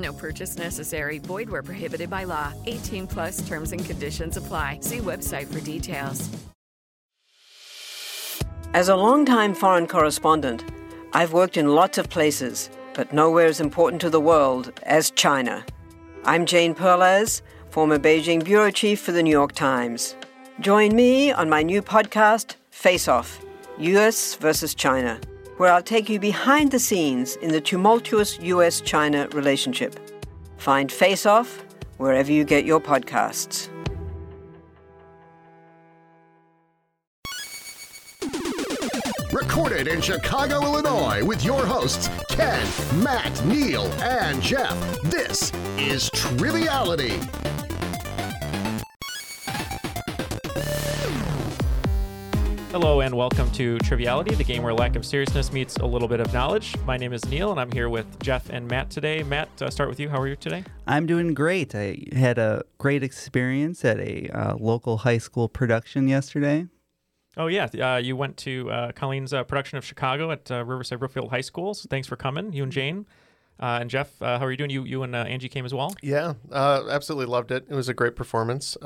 No purchase necessary. Void where prohibited by law. 18 plus terms and conditions apply. See website for details. As a longtime foreign correspondent, I've worked in lots of places, but nowhere as important to the world as China. I'm Jane Perlez, former Beijing bureau chief for the New York Times. Join me on my new podcast, Face Off US versus China, where I'll take you behind the scenes in the tumultuous US China relationship. Find Face Off wherever you get your podcasts. Recorded in Chicago, Illinois, with your hosts, Ken, Matt, Neil, and Jeff. This is Triviality. Hello and welcome to Triviality, the game where lack of seriousness meets a little bit of knowledge. My name is Neil and I'm here with Jeff and Matt today. Matt, uh, start with you. How are you today? I'm doing great. I had a great experience at a uh, local high school production yesterday. Oh, yeah. Uh, you went to uh, Colleen's uh, production of Chicago at uh, Riverside Brookfield High School. So thanks for coming, you and Jane. and Jeff, how are you doing? You, you and Angie came as well? Yeah, absolutely loved it. It was a great performance.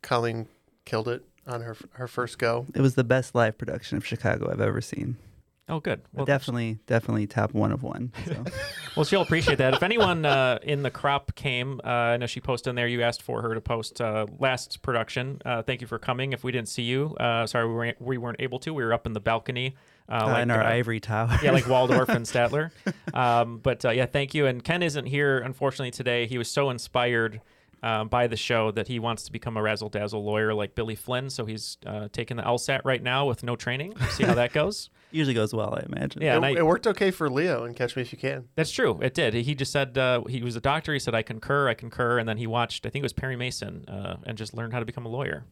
Colleen killed it on her her first go. It was the best live production of Chicago I've ever seen. Oh, good. Well, definitely, definitely top one of one. So. well, she'll appreciate that. If anyone uh, in the crop came, uh, I know she posted in there. You asked for her to post uh, last production. Uh, thank you for coming. If we didn't see you, uh, sorry we weren't, we weren't able to. We were up in the balcony. Like, in our ivory tower. yeah, like Waldorf and Statler. Um, but yeah, thank you. And Ken isn't here, unfortunately, today. He was so inspired um, by the show that he wants to become a razzle dazzle lawyer like Billy Flynn. So he's uh, taking the LSAT right now with no training. See how that goes. Usually goes well, I imagine. Yeah, it, I, it, worked okay for Leo and Catch Me If You Can. That's true. It did. He just said uh, he was a doctor. He said, "I concur, I concur," and then he watched. I think it was Perry Mason, uh, and just learned how to become a lawyer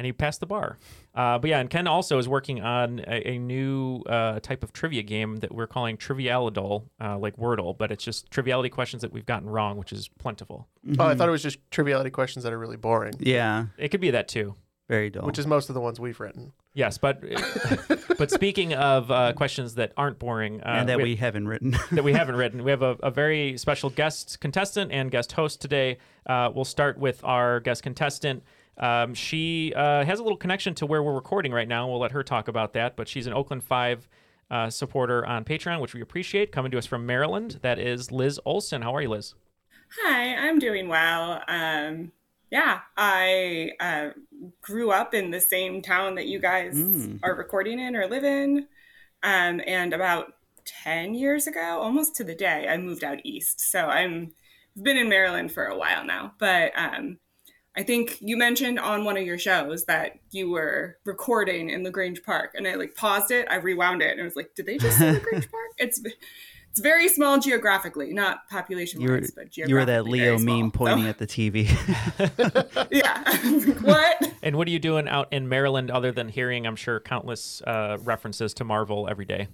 and he passed the bar. Uh, but yeah, and Ken also is working on a, a new uh, type of trivia game that we're calling Trivialidol, uh, like Wordle, but it's just triviality questions that we've gotten wrong, which is plentiful. Mm-hmm. Oh, I thought it was just triviality questions that are really boring. Yeah, it could be that too. Very dull. Which is most of the ones we've written. Yes, but but speaking of uh, questions that aren't boring, uh, and that we, we, haven't written, that we haven't written, we have a, a, very special guest contestant and guest host today. Uh, we'll start with our guest contestant. Um, she uh, has a little connection to where we're recording right now. We'll let her talk about that. But she's an Oakland Five uh, supporter on Patreon, which we appreciate. Coming to us from Maryland, that is Liz Olson. How are you, Liz? Hi, I'm doing well. Um, yeah, I uh, grew up in the same town that you guys mm. are recording in or live in. Um, and about 10 years ago, almost to the day, I moved out east. So I'm I've been in Maryland for a while now. But um, I think you mentioned on one of your shows that you were recording in La Grange Park, and I like paused it, I rewound it, and I was like, "Did they just say La Grange Park?" It's it's very small geographically, not population wise, but geographically. You were that Leo meme pointing so. at the TV. yeah. what? And what are you doing out in Maryland other than hearing, I'm sure, countless uh, references to Marvel every day?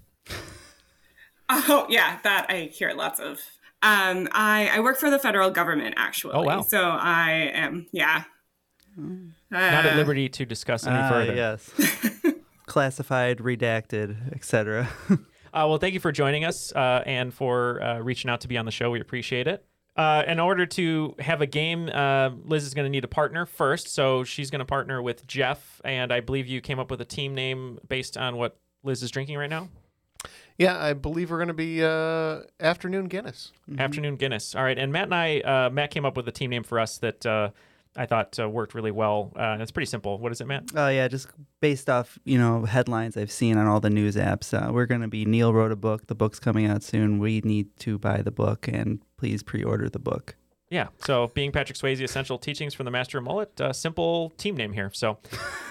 Oh yeah, that I hear lots of. Um, I, I work for the federal government actually. Oh wow! So I am yeah. Uh, Not at liberty to discuss any uh, further. Yes. Classified, redacted, etc. uh, well, thank you for joining us uh, and for uh, reaching out to be on the show. We appreciate it. Uh, in order to have a game, uh, Liz is going to need a partner first. So she's going to partner with Jeff. And I believe you came up with a team name based on what Liz is drinking right now. Yeah, I believe we're going to be uh, Afternoon Guinness. Mm-hmm. Afternoon Guinness. All right. And Matt and I, uh, Matt came up with a team name for us that uh, I thought uh, worked really well. Uh, and it's pretty simple. What is it, Matt? Oh, yeah. Just based off, you know, headlines I've seen on all the news apps. Uh, we're going to be Neil wrote a book. The book's coming out soon. We need to buy the book and please pre order the book. Yeah. So, being Patrick Swayze, essential teachings from the Master of Mullet. Uh, simple team name here. So,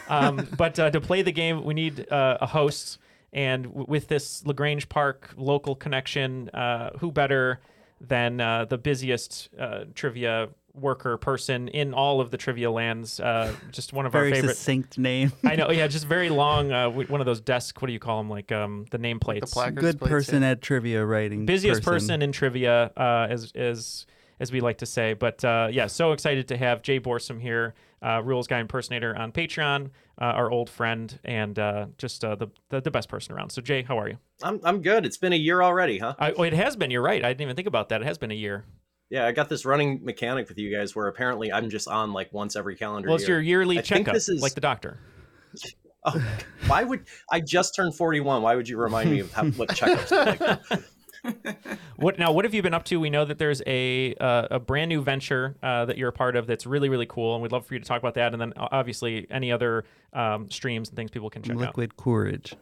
um, but uh, to play the game, we need uh, a host. And w- with this La Grange Park local connection, uh, who better than uh, the busiest uh, trivia worker person in all of the trivia lands. Uh, just one of Very our favorite. succinct name. I know, yeah, just very long. Uh, w- one of those desk. What do you call them? Like um, the nameplates. placards Good plates, person yeah. at trivia writing. busiest person, in trivia, uh, as as as we like to say. But uh, yeah, so excited to have Jay Borsum here, uh, rules guy impersonator on Patreon, uh, our old friend, and uh, just uh, the, the the best person around. So Jay, how are you? I'm I'm good. It's been a year already, huh? I, oh, it has been. You're right. I didn't even think about that. It has been a year. Yeah, I got this running mechanic with you guys where apparently I'm just on like once every calendar Well, it's year. your yearly I think checkup, this is- like the doctor. Oh, why would I just turned 41? Why would you remind me of how, what checkups are like? What now? What have you been up to? We know that there's a uh, a brand new venture uh, that you're a part of that's really really cool, and we'd love for you to talk about that. And then obviously any other um, streams and things people can check out. Liquid courage.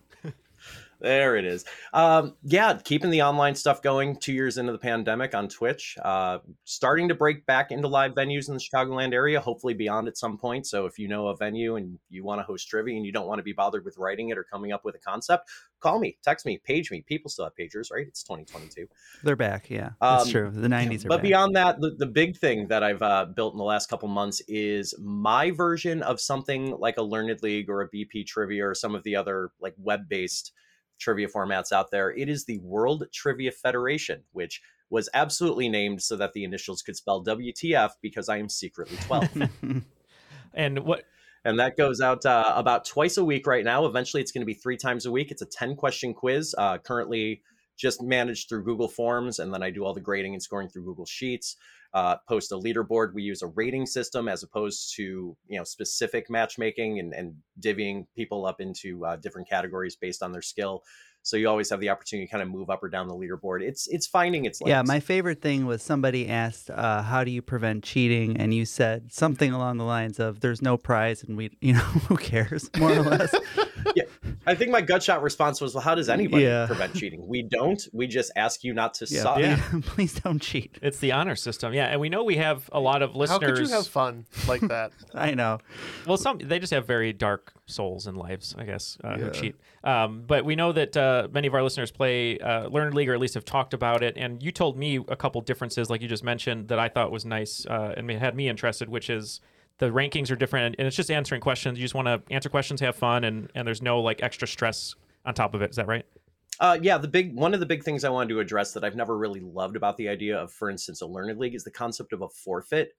There it is. Um, yeah, keeping the online stuff going two years into the pandemic on Twitch. Uh, starting to break back into live venues in the Chicagoland area, hopefully beyond at some point. So if you know a venue and you want to host trivia and you don't want to be bothered with writing it or coming up with a concept, call me, text me, page me. People still have pagers, right? It's 2022. They're back. Yeah, that's Um, true. The '90s are but back. beyond that, the, the big thing that I've uh, built in the last couple months is my version of something like a Learned League or a BP Trivia or some of the other like web-based trivia formats out there. It is the World Trivia Federation, which was absolutely named so that the initials could spell WTF because I am secretly 12. And what? and that goes out uh, about twice a week right now. Eventually, it's going to be three times a week. It's a 10 question quiz, uh, currently just managed through Google Forms. And then I do all the grading and scoring through Google Sheets. Uh, post a leaderboard. We use a rating system as opposed to you know specific matchmaking and, and divvying people up into uh, different categories based on their skill. So you always have the opportunity to kind of move up or down the leaderboard. It's it's finding its yeah, my favorite thing was somebody asked, uh, "How do you prevent cheating?" And you said something along the lines of, "There's no prize, and we, you know, who cares?" More or less. yeah, I think my gut shot response was, "Well, how does anybody Yeah. prevent cheating? We don't. We just ask you not to Yeah, suck." Yeah. please, please don't cheat. It's the honor system. Yeah, and we know we have a lot of listeners. How listeners. could you have fun like that? I know. Well, some they just have very dark souls and lives, I guess, uh, who cheat. Um, but we know that uh, many of our listeners play uh, Learned League, or at least have talked about it. And you told me a couple differences, like you just mentioned, that I thought was nice uh, and had me interested, which is the rankings are different, and it's just answering questions. You just want to answer questions, have fun, and and there's no like extra stress on top of it. Is that right? Uh, yeah, the big one of the big things I wanted to address that I've never really loved about the idea of, for instance, a learned league is the concept of a forfeit.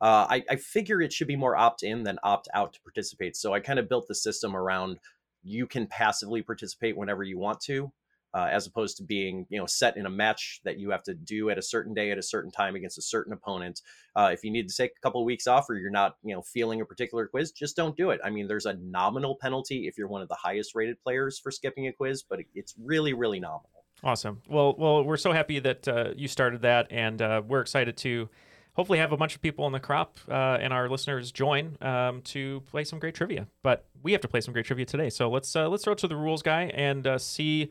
Uh, I, I figure it should be more opt in than opt out to participate. So I kind of built the system around you can passively participate whenever you want to, uh, as opposed to being you know set in a match that you have to do at a certain day at a certain time against a certain opponent. Uh, if you need to take a couple of weeks off or you're not you know feeling a particular quiz, just don't do it. I mean, there's a nominal penalty if you're one of the highest rated players for skipping a quiz, but it's really really nominal. Awesome. Well, well, we're so happy that uh, you started that, and uh, we're excited to hopefully have a bunch of people in the crop uh, and our listeners join um, to play some great trivia. But we have to play some great trivia today, so let's uh, let's throw it to the rules guy and uh, see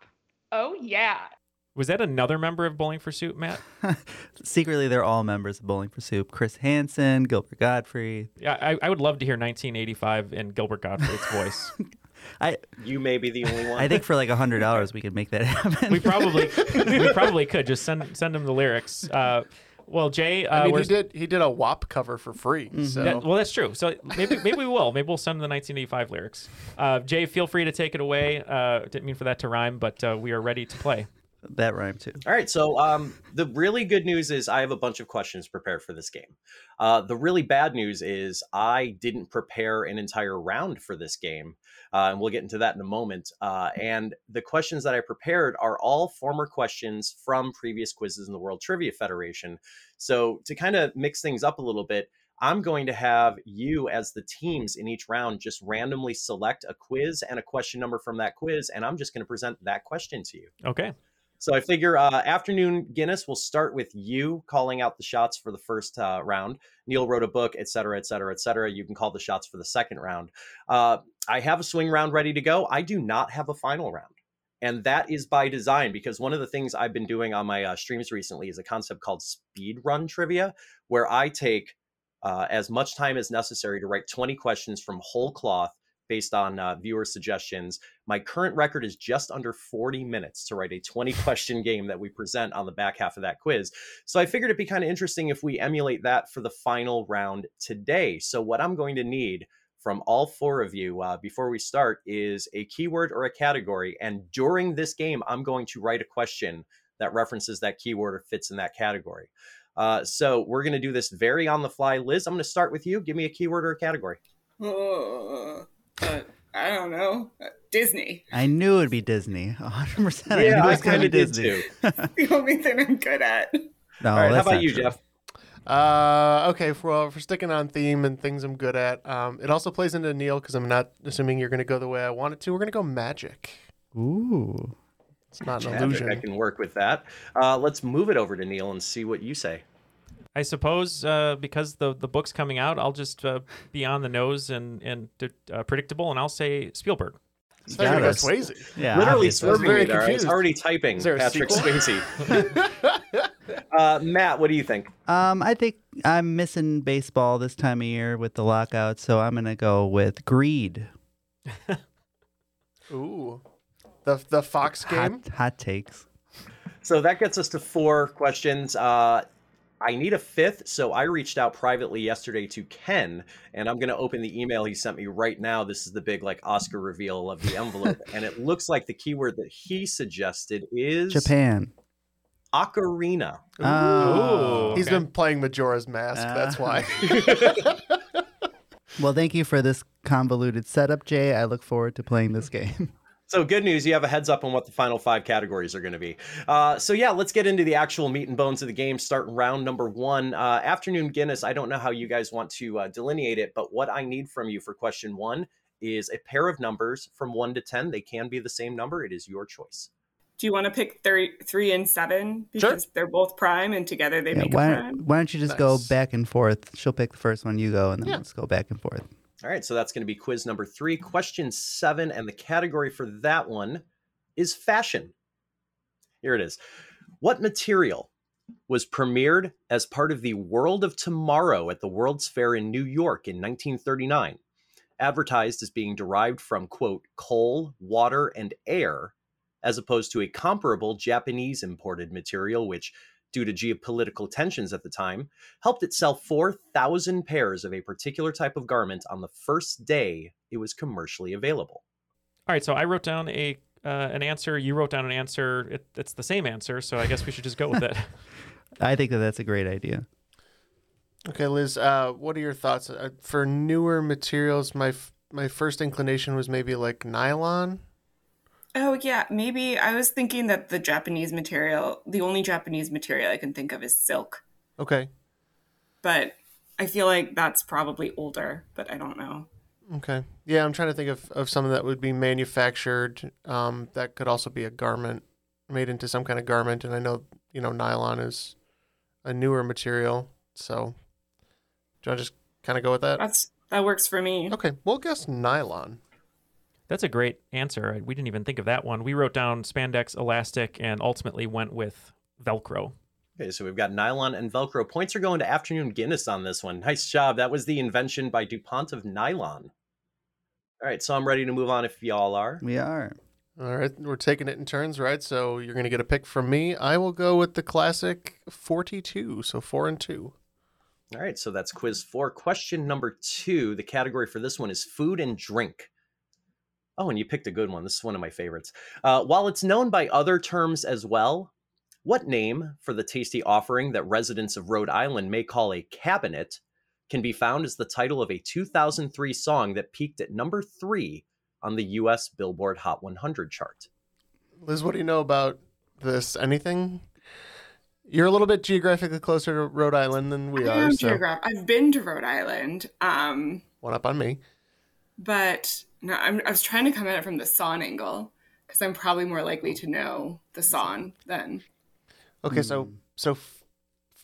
Oh, yeah. Was that another member of Bowling for Soup, Matt? Secretly, they're all members of Bowling for Soup. Chris Hansen, Gilbert Gottfried. Yeah, I, I would love to hear 1985 in Gilbert Gottfried's voice. I You may be the only one. I think for like a hundred dollars we could make that happen. we probably we probably could just send send him the lyrics. Uh, well, Jay, uh, I mean, he did he did a WAP cover for free. So That- well, that's true. So maybe maybe we will. Maybe we'll send him the 1985 lyrics. Uh, Jay, feel free to take it away. Uh, didn't mean for that to rhyme, but uh, we are ready to play. That rhyme too. All right, so um, the really good news is I have a bunch of questions prepared for this game. Uh, the really bad news is I didn't prepare an entire round for this game, uh, and we'll get into that in a moment. Uh, and the questions that I prepared are all former questions from previous quizzes in the World Trivia Federation. So to kind of mix things up a little bit, I'm going to have you, as the teams in each round, just randomly select a quiz and a question number from that quiz, and I'm just going to present that question to you. Okay. So I figure uh, afternoon Guinness will start with you calling out the shots for the first uh, round. Neil wrote a book, et cetera, et cetera, et cetera. You can call the shots for the second round. Uh, I have a swing round ready to go. I do not have a final round. And that is by design because one of the things I've been doing on my uh, streams recently is a concept called speed run trivia, where I take uh, as much time as necessary to write 20 questions from whole cloth based on uh, viewer suggestions. My current record is just under 40 minutes to write a 20 question game that we present on the back half of that quiz. So I figured it'd be kind of interesting if we emulate that for the final round today. So, what I'm going to need from all four of you uh, before we start is a keyword or a category. And during this game, I'm going to write a question that references that keyword or fits in that category. Uh, so we're going to do this very on the fly. Liz, I'm going to start with you. Give me a keyword or a category. Uh, uh, I don't know. Uh, Disney. I knew it'd be Disney. 100%. I Yeah, knew it I was gonna kinda did Disney. too. the only thing I'm good at. No, All right, how about you, true. Jeff? Uh, okay, for well, for sticking on theme and things I'm good at, um, it also plays into Neil because I'm not assuming you're going to go the way I want it to. We're going to go magic. Ooh. It's not an Magic, illusion. I can work with that. Uh, let's move it over to Neil and see what you say. I suppose uh, because the the book's coming out, I'll just uh, be on the nose and and uh, predictable, and I'll say Spielberg. It's not even got go. Swayze. Yeah. Literally obviously. was swerving very me there. I was already typing Is there a Patrick sequel? Swayze. uh, Matt, what do you think? Um, I think I'm missing baseball this time of year with the lockout, so I'm gonna go with Greed. Ooh, the the Fox game. Hot, hot takes. So that gets us to four questions. Uh, I need a fifth, so I reached out privately yesterday to Ken, and I'm going to open the email he sent me right now. This is the big like Oscar reveal of the envelope, and it looks like the keyword that he suggested is Japan. ocarina. Oh. He's okay. been playing Majora's Mask. that's Uh. why. Well, thank you for this convoluted setup, Jay. I look forward to playing this game. So good news, you have a heads up on what the final five categories are going to be. Uh, so yeah, let's get into the actual meat and bones of the game. Starting round number one, uh, afternoon Guinness. I don't know how you guys want to uh, delineate it, but what I need from you for question one is a pair of numbers from one to ten. They can be the same number. It is your choice. Do you want to pick thir- three and seven Sure. because they're both prime and together they Yeah, make why, a don't, prime? why don't you just go back and forth? She'll pick the first one, you go, and then Yeah. let's go back and forth. All right, so that's going to be quiz number three. Question seven, and the category for that one is fashion. Here it is. What material was premiered as part of the World of Tomorrow at the World's Fair in New York in 1939? Advertised as being derived from, quote, coal, water, and air, as opposed to a comparable Japanese imported material, which, due to geopolitical tensions at the time, helped it sell 4,000 pairs of a particular type of garment on the first day it was commercially available. All right, so I wrote down a uh, an answer. You wrote down an answer. It, it's the same answer, so I guess we should just go with it. I think that that's a great idea. Okay, Liz. Uh, what are your thoughts uh, for newer materials? My f- my first inclination was maybe like nylon. Oh yeah, maybe I was thinking that the Japanese material, the only Japanese material I can think of is silk, Okay. but I feel like that's probably older, but I don't know. Okay. Yeah, I'm trying to think of, of something that would be manufactured. Um, that could also be a garment made into some kind of garment. And I know, you know, nylon is a newer material. So, do I just kind of go with that? That's that works for me. Okay, we'll guess nylon. That's a great answer. We didn't even think of that one. We wrote down spandex, elastic, and ultimately went with Velcro. Okay, so we've got nylon and Velcro. Points are going to Afternoon Guinness on this one. Nice job. That was the invention by DuPont of nylon. All right, so I'm ready to move on if y'all are. We are. All right, we're taking it in turns, right? So you're going to get a pick from me. I will go with the classic 42, so 4 and 2. All right, so that's quiz four. Question number two. The category for this one is food and drink. Oh, and you picked a good one. This is one of my favorites. Uh, while it's known by other terms as well, what name for the tasty offering that residents of Rhode Island may call a cabinet can be found as the title of a 2003 song that peaked at number three on the U.S. Billboard Hot 100 chart? Liz, what do you know about this? Anything? You're a little bit geographically closer to Rhode Island than we I are, am so geograph- I've been to Rhode Island, um, one up on me. but no, I'm, I was trying to come at it from the Son angle because I'm probably more likely to know the song than. Okay, so hmm. so f-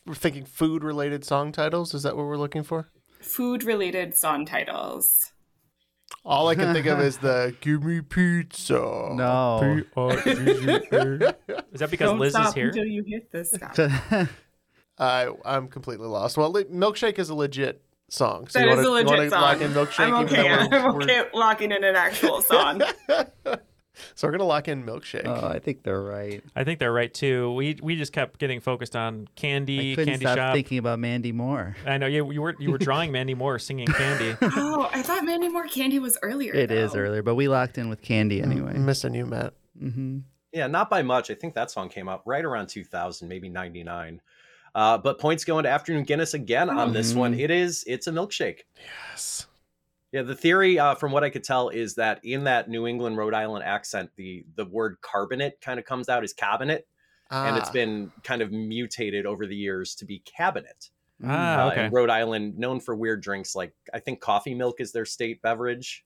we're thinking food related song titles. Is that what we're looking for? Food related song titles. All I can think of is the "Give me pizza." No. Is that because Don't Liz stop is here? until you hit this stop. I I'm completely lost. Well, li- milkshake is a legit song. So That you is wanna, a legit you wanna song. Lock in milkshake. I'm even okay. though we're- I'm we're- okay locking in an actual song. so we're gonna lock in milkshake. Oh, I think they're right. I think they're right too. We we just kept getting focused on candy, I couldn't candy stop shop. thinking about Mandy Moore. I know you you were you were drawing Mandy Moore singing candy. oh, I thought Mandy Moore Candy was earlier. It is though. earlier, but we locked in with Candy anyway. I'm missing you, Matt. hmm Yeah, not by much. I think that song came out right around 2000, maybe 99. Uh, but points going to Afternoon Guinness again on this one. Mhm. It is, it's a milkshake. Yes. Yeah, the theory, uh, from what I could tell, is that in that New England, Rhode Island accent, the the word carbonate kind of comes out as cabinet, and it's been kind of mutated over the years to be cabinet. ah, Uh, okay. and Rhode Island, known for weird drinks like I think coffee milk is their state beverage.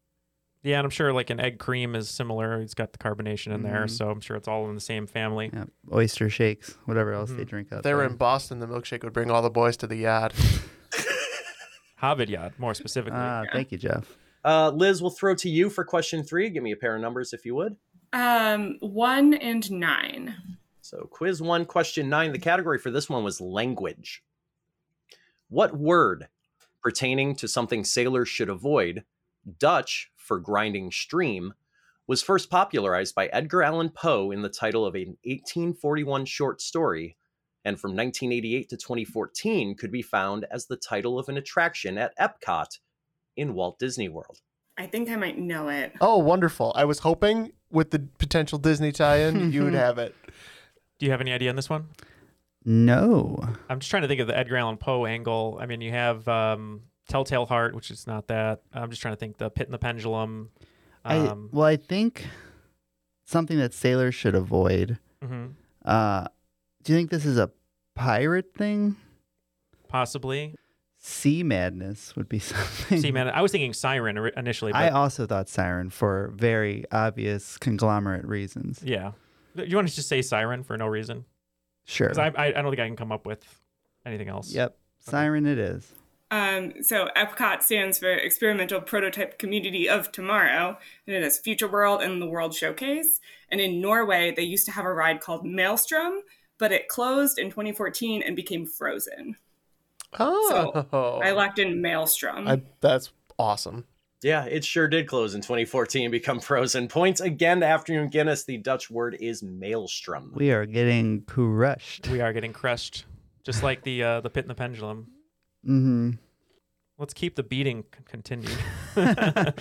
Yeah, and I'm sure like an egg cream is similar. It's got the carbonation in there, Mhm. so I'm sure it's all in the same family. Yeah, oyster shakes, whatever else they Mhm. drink out If they were there. in Boston, the milkshake would bring all the boys to the yard. Hobbit Yad, more specifically. Ah, thank you, Jeff. Uh, Liz, we'll throw to you for question three. Give me a pair of numbers if you would. Um, one and nine. So, quiz one, question nine. The category for this one was language. What word pertaining to something sailors should avoid, Dutch for grinding stream, was first popularized by Edgar Allan Poe in the title of an 1841 short story, and from 1988 to 2014 could be found as the title of an attraction at Epcot in Walt Disney World. I think I might know it. Oh, wonderful! I was hoping with the potential Disney tie-in, you would have it. Do you have any idea on this one? No. I'm just trying to think of the Edgar Allan Poe angle. I mean, you have um, Telltale Heart, which is not that. I'm just trying to think the Pit and the Pendulum. Um, I, well, I think something that sailors should avoid. mhm, Uh, do you think this is a pirate thing? possibly. Sea madness would be something. See, man, I was thinking Siren initially, but I also thought siren for very obvious conglomerate reasons. yeah. You want to just say Siren for no reason? Sure. Because I, I, I don't think I can come up with anything else. Yep. Siren it is. Um, so Epcot stands for Experimental Prototype Community of Tomorrow, and it is Future World and the World Showcase. And in Norway, they used to have a ride called Maelstrom, but it closed in 2014 and became frozen. Oh, I locked in Maelstrom. I- that's awesome. Yeah, it sure did close in 2014 and become frozen. Points again to Afternoon Guinness. The Dutch word is maelstrom. We are getting crushed. We are getting crushed, just like the uh, the Pit and the Pendulum. Mm-hmm. Let's keep the beating c- continued. I'll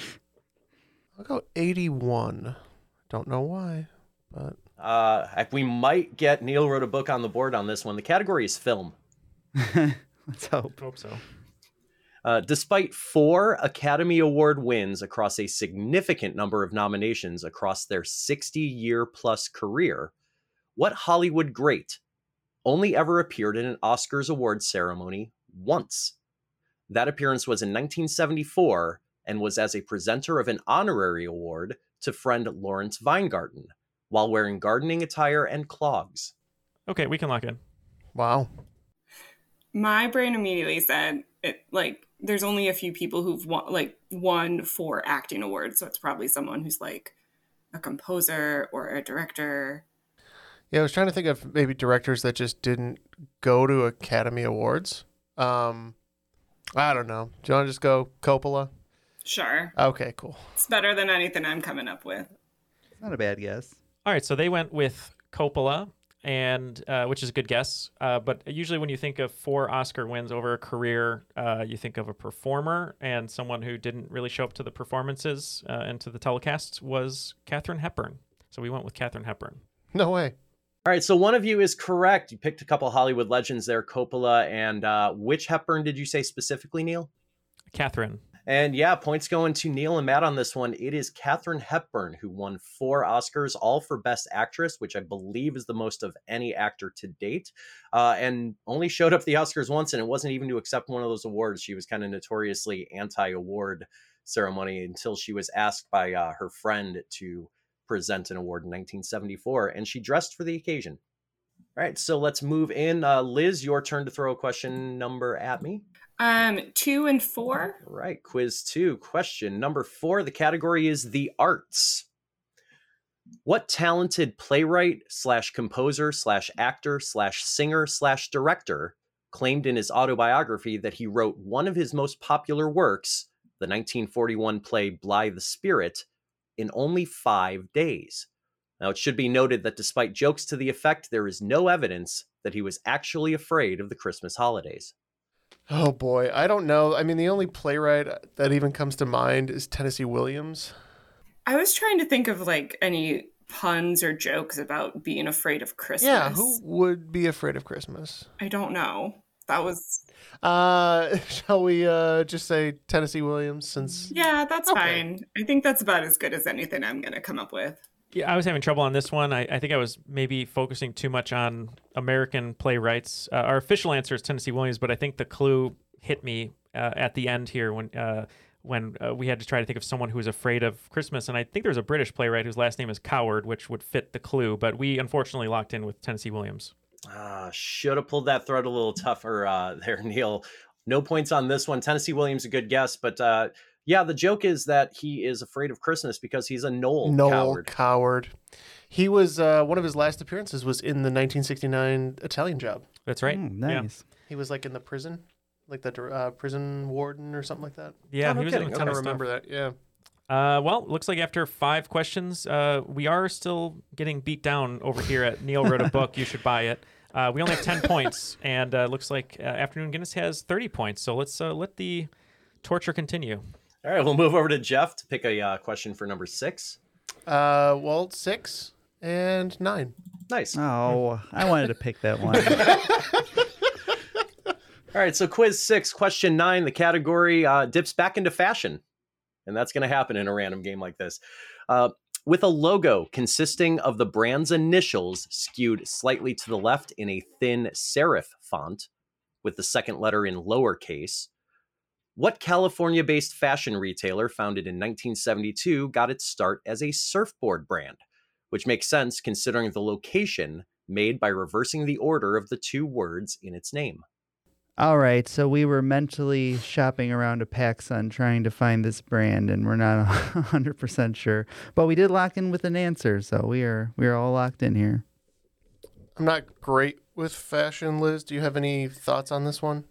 go 81. Don't know why, but Uh, we might get Neil wrote a book on the board on this one. The category is film. Let's hope. Hope so. Uh, despite four Academy Award wins across a significant number of nominations across their 60 year plus career, what Hollywood great only ever appeared in an Oscars award ceremony once? That appearance was in 1974 and was as a presenter of an honorary award to friend Lawrence Weingarten while wearing gardening attire and clogs. Okay, we can lock in. wow. My brain immediately said it like there's only a few people who've won like won four acting awards, so it's probably someone who's like a composer or a director. Yeah, I was trying to think of maybe directors that just didn't go to Academy Awards. Um, I don't know. Do you want to just go Coppola? Sure. Okay, cool. It's better than anything I'm coming up with. It's not a bad guess. All right, so they went with Coppola, and uh, which is a good guess. Uh, but usually, when you think of four Oscar wins over a career, uh, you think of a performer and someone who didn't really show up to the performances uh, and to the telecasts was Katharine Hepburn. So we went with Katharine Hepburn. No way. All right, so one of you is correct. You picked a couple Hollywood legends there, Coppola, and uh, which Hepburn did you say specifically, Neil? Katharine. And yeah, points going to Neil and Matt on this one. It is Katharine Hepburn who won four Oscars, all for Best Actress, which I believe is the most of any actor to date, uh, and only showed up the Oscars once, and it wasn't even to accept one of those awards. She was kind of notoriously anti-award ceremony until she was asked by uh, her friend to present an award in 1974, and she dressed for the occasion. All right, so let's move in. Uh, Liz, your turn to throw a question number at me. Um, two and four. All right, quiz two. Question number four. The category is the arts. What talented playwright slash composer slash actor slash singer slash director claimed in his autobiography that he wrote one of his most popular works, the 1941 play Blithe Spirit, in only five days? Now, it should be noted that despite jokes to the effect, there is no evidence that he was actually afraid of the Christmas holidays. Oh boy, I don't know. I mean, the only playwright that even comes to mind is Tennessee Williams. I was trying to think of like any puns or jokes about being afraid of Christmas. Yeah, who would be afraid of Christmas? I don't know. That was Uh, shall we uh just say Tennessee Williams since Yeah, that's Okay. fine. I think that's about as good as anything I'm going to come up with. Yeah, I was having trouble on this one. I, I think I was maybe focusing too much on American playwrights. Uh, our official answer is Tennessee Williams, but I think the clue hit me uh, at the end here when uh, when uh, we had to try to think of someone who was afraid of Christmas. And I think there's a British playwright whose last name is Coward, which would fit the clue. But we unfortunately locked in with Tennessee Williams. Ah, should have pulled that thread a little tougher uh, there, Neil. No points on this one. Tennessee Williams, a good guess, but uh, yeah, the joke is that he is afraid of Christmas because he's a Knoll Noel coward. Coward. He was uh, one of his last appearances was in the 1969 Italian Job. That's right. Mm, Yeah. nice. He was like in the prison, like the uh, prison warden or something like that. Yeah, Oh, no he was in kidding. a I ton don't of remember stuff. that. Yeah. Uh, well, looks like after five questions, uh, we are still getting beat down over here at Neil wrote a book. You should buy it. Uh, we only have ten points, and uh, looks like uh, Afternoon Guinness has thirty points. So let's uh, let the torture continue. All right, we'll move over to Jeff to pick a uh, question for number six. Uh, well, six and nine. Nice. Oh, I wanted to pick that one. All right, so quiz six, question nine. The category uh, dips back into fashion, and that's going to happen in a random game like this. Uh, with a logo consisting of the brand's initials skewed slightly to the left in a thin serif font, with the second letter in lowercase. What California based fashion retailer founded in 1972 got its start as a surfboard brand? Which makes sense considering the location made by reversing the order of the two words in its name. All right, so we were mentally shopping around a PacSun trying to find this brand, and we're not hundred percent sure, but we did lock in with an answer, so we are we are all locked in here. I'm not great with fashion, Liz. Do you have any thoughts on this one?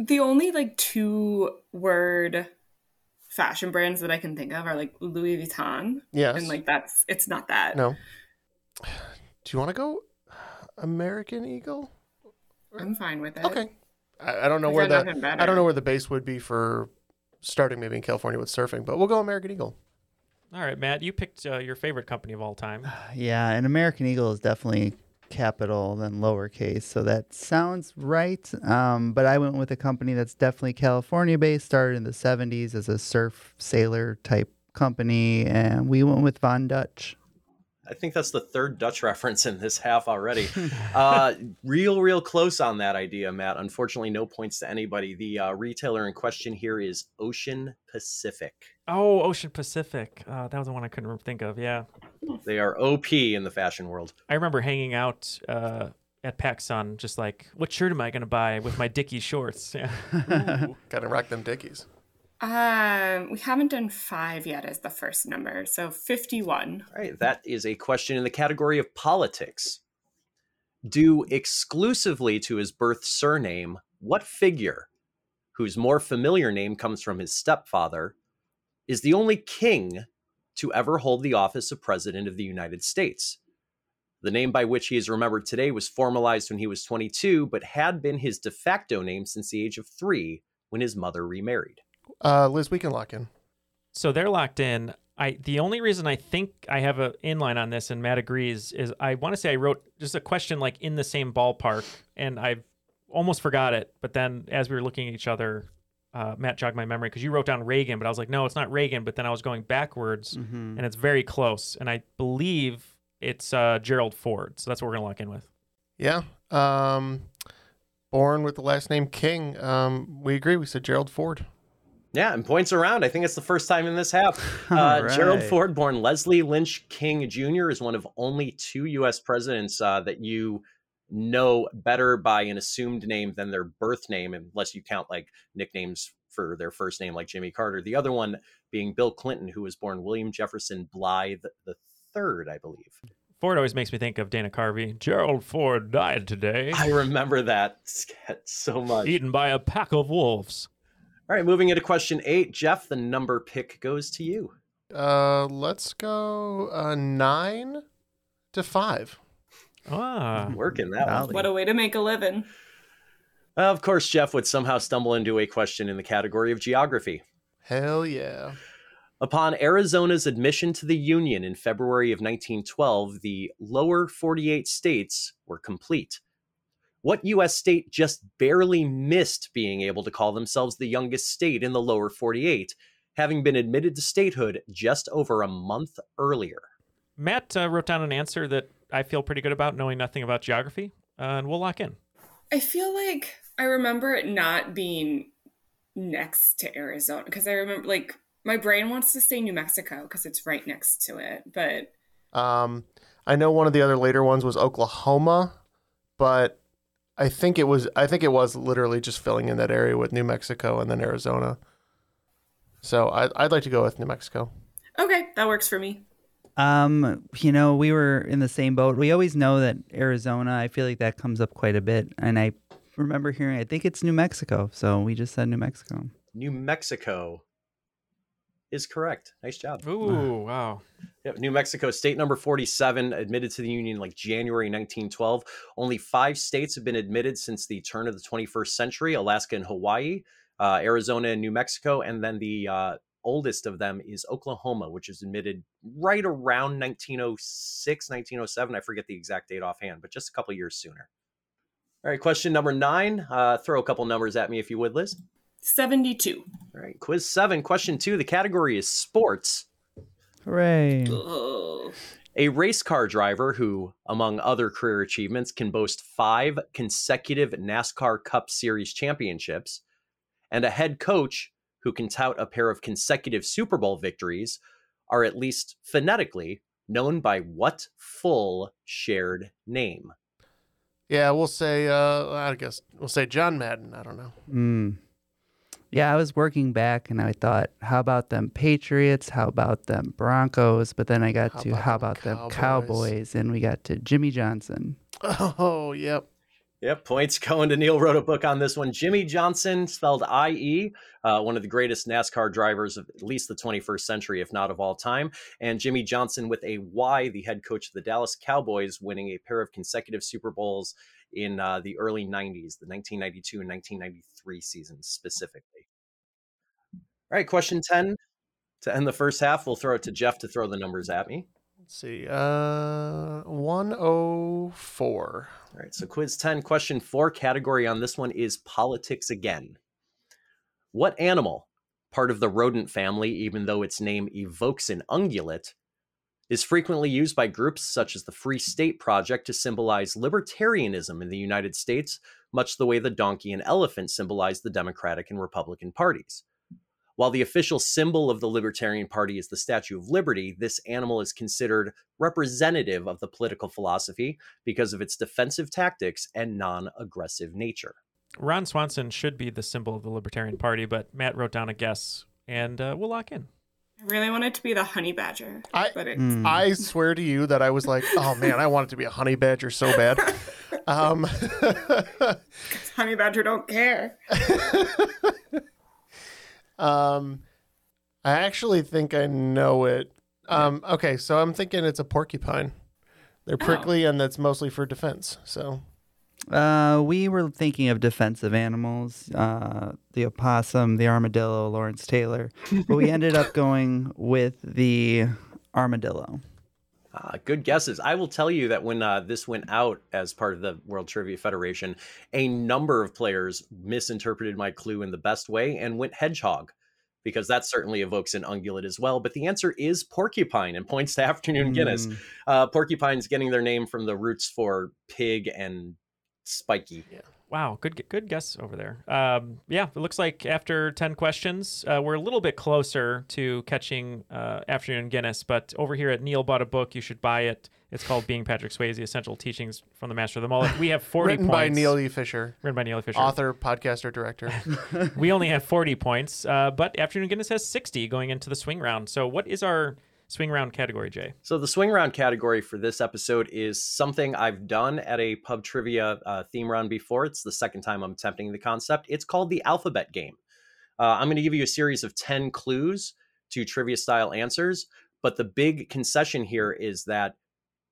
The only like two word fashion brands that I can think of are like Louis Vuitton. Yes. And like that's it's not that. No. Do you want to go American Eagle? I'm fine with it. Okay. I, I don't know where got the I don't know where the base would be for starting maybe in California with surfing, but we'll go American Eagle. All right, Matt, you picked uh, your favorite company of all time. Yeah, and American Eagle is definitely capital than lowercase, so that sounds right. Um, but I went with a company that's definitely California based, started in the 70s as a surf sailor type company, and we went with Von Dutch. I think that's the third Dutch reference in this half already. uh, real, real close on that idea, Matt. Unfortunately, no points to anybody. The uh, retailer in question here is Ocean Pacific. Oh, Ocean Pacific. Uh, that was the one I couldn't think of. Yeah, They are OP in the fashion world. I remember hanging out uh, at PacSun, just like, what shirt am I going to buy with my Dickies shorts? Yeah. Gotta rock them dickies. Um, we haven't done five yet as the first number, so fifty-one. All right, that is a question in the category of politics. Due exclusively to his birth surname, what figure, whose more familiar name comes from his stepfather, is the only king to ever hold the office of President of the United States? The name by which he is remembered today was formalized when he was 22, but had been his de facto name since the age of three when his mother remarried. Uh, Liz, we can lock in. So they're locked in. I the only reason I think I have a inline on this and Matt agrees is I want to say I wrote just a question like in the same ballpark and I've almost forgot it, but then as we were looking at each other, uh, Matt jogged my memory because you wrote down Reagan, but I was like, no, it's not Reagan. But then I was going backwards, Mhm. and it's very close, and I believe it's uh, Gerald Ford. So that's what we're gonna lock in with. Yeah. Um, born with the last name King. Um, we agree. We said Gerald Ford. Yeah, and points around. I think it's the first time in this half. Uh, All Gerald. Ford, born Leslie Lynch King Jr., is one of only two U.S. presidents uh, that you know better by an assumed name than their birth name, unless you count like nicknames for their first name, like Jimmy Carter. The other one being Bill Clinton, who was born William Jefferson Blythe the third, I believe. Ford always makes me think of Dana Carvey. Gerald Ford died today, I remember that sketch so much. eaten by a pack of wolves. All right, moving into question eight. Jeff, the number pick goes to you. Uh, let's go uh, nine to five. Ah, Working that one. What a way to make a living. Of course, Jeff would somehow stumble into a question in the category of geography. Hell yeah. Upon Arizona's admission to the Union in February of 1912, the lower 48 states were complete. What U.S. state just barely missed being able to call themselves the youngest state in the lower 48, having been admitted to statehood just over a month earlier? Matt uh, wrote down an answer that I feel pretty good about, knowing nothing about geography, uh, and we'll lock in. I feel like I remember it not being next to Arizona because I remember like my brain wants to say New Mexico because it's right next to it, but Um, I know one of the other later ones was Oklahoma, but I think it was I think it was literally just filling in that area with New Mexico and then Arizona. So I, I'd like to go with New Mexico. okay, that works for me. Um, you know, we were in the same boat. We always know that Arizona, I feel like that comes up quite a bit. And I remember hearing, I think it's New Mexico. So we just said New Mexico. New Mexico is correct. Nice job. Ooh, wow. Yep, New Mexico, state number 47, admitted to the Union like January 1912. Only five states have been admitted since the turn of the 21st century Alaska and Hawaii, uh, Arizona and New Mexico. And then the uh, oldest of them is Oklahoma, which is admitted right around 1906, 1907. I forget the exact date offhand, but just a couple years sooner. All right, question number nine. Uh, throw a couple numbers at me if you would, Liz. 72. All right, quiz seven. Question two. The category is sports. Hooray. Ugh. A race car driver who, among other career achievements, can boast five consecutive NASCAR Cup Series championships, and a head coach who can tout a pair of consecutive Super Bowl victories are at least phonetically known by what full shared name? Yeah, we'll say uh, I guess we'll say John Madden. I don't know. Mm. Yeah, I was working back and I thought, how about them Patriots? How about them Broncos? But then I got How to, about how about them Cowboys? Cowboys? And we got to Jimmy Johnson. Oh, yep. Yep, points going to Neil. Wrote a book on this one. Jimmie Johnson, spelled I E, uh, one of the greatest NASCAR drivers of at least the 21st century, if not of all time. And Jimmy Johnson with a Y, the head coach of the Dallas Cowboys, winning a pair of consecutive Super Bowls in uh, the early 90s, the 1992 and 1993 seasons specifically. All right, question 10. To end the first half, we'll throw it to Jeff to throw the numbers at me. Let's see. Uh, 104. All right, so quiz 10, question four category on this one is politics again. What animal, part of the rodent family, even though its name evokes an ungulate, is frequently used by groups such as the Free State Project to symbolize libertarianism in the United States, much the way the donkey and elephant symbolize the Democratic and Republican parties? While the official symbol of the Libertarian Party is the Statue of Liberty, this animal is considered representative of the political philosophy because of its defensive tactics and non aggressive nature. Ron Swanson should be the symbol of the Libertarian Party, but Matt wrote down a guess, and uh, we'll lock in. I really wanted it to be the honey badger, I- but it's Mm. I swear to you that I was like, oh man, I want it to be a honey badger so bad. Um, honey badger don't care. um, I actually think I know it. Um, okay, so I'm thinking it's a porcupine. They're prickly, and that's mostly for defense. So Uh, we were thinking of defensive animals, uh, the opossum, the armadillo, Lawrence Taylor, but we ended up going with the armadillo. Uh, good guesses. I will tell you that when uh, this went out as part of the World Trivia Federation, a number of players misinterpreted my clue in the best way and went hedgehog, because that certainly evokes an ungulate as well. But the answer is porcupine and points to Afternoon Guinness. Mm. Uh, porcupines getting their name from the roots for pig and spiky. Wow, good good guess over there. Um, yeah, it looks like after 10 questions, uh, we're a little bit closer to catching uh, Afternoon Guinness. But over here at Neil Bought a Book, you should buy it. It's called Being Patrick Swayze Essential Teachings from the Master of the Mullet. We have 40 Written points. by Neil E. Fisher. Written by Neil E. Fisher. Author, podcaster, director. we only have 40 points, uh, but Afternoon Guinness has 60 going into the swing round. So, what is our swing round category, Jay? So the swing round category for this episode is something I've done at a pub trivia uh, theme round before. It's the second time I'm attempting the concept. It's called the alphabet game. Uh, I'm going to give you a series of 10 clues to trivia style answers, but the big concession here is that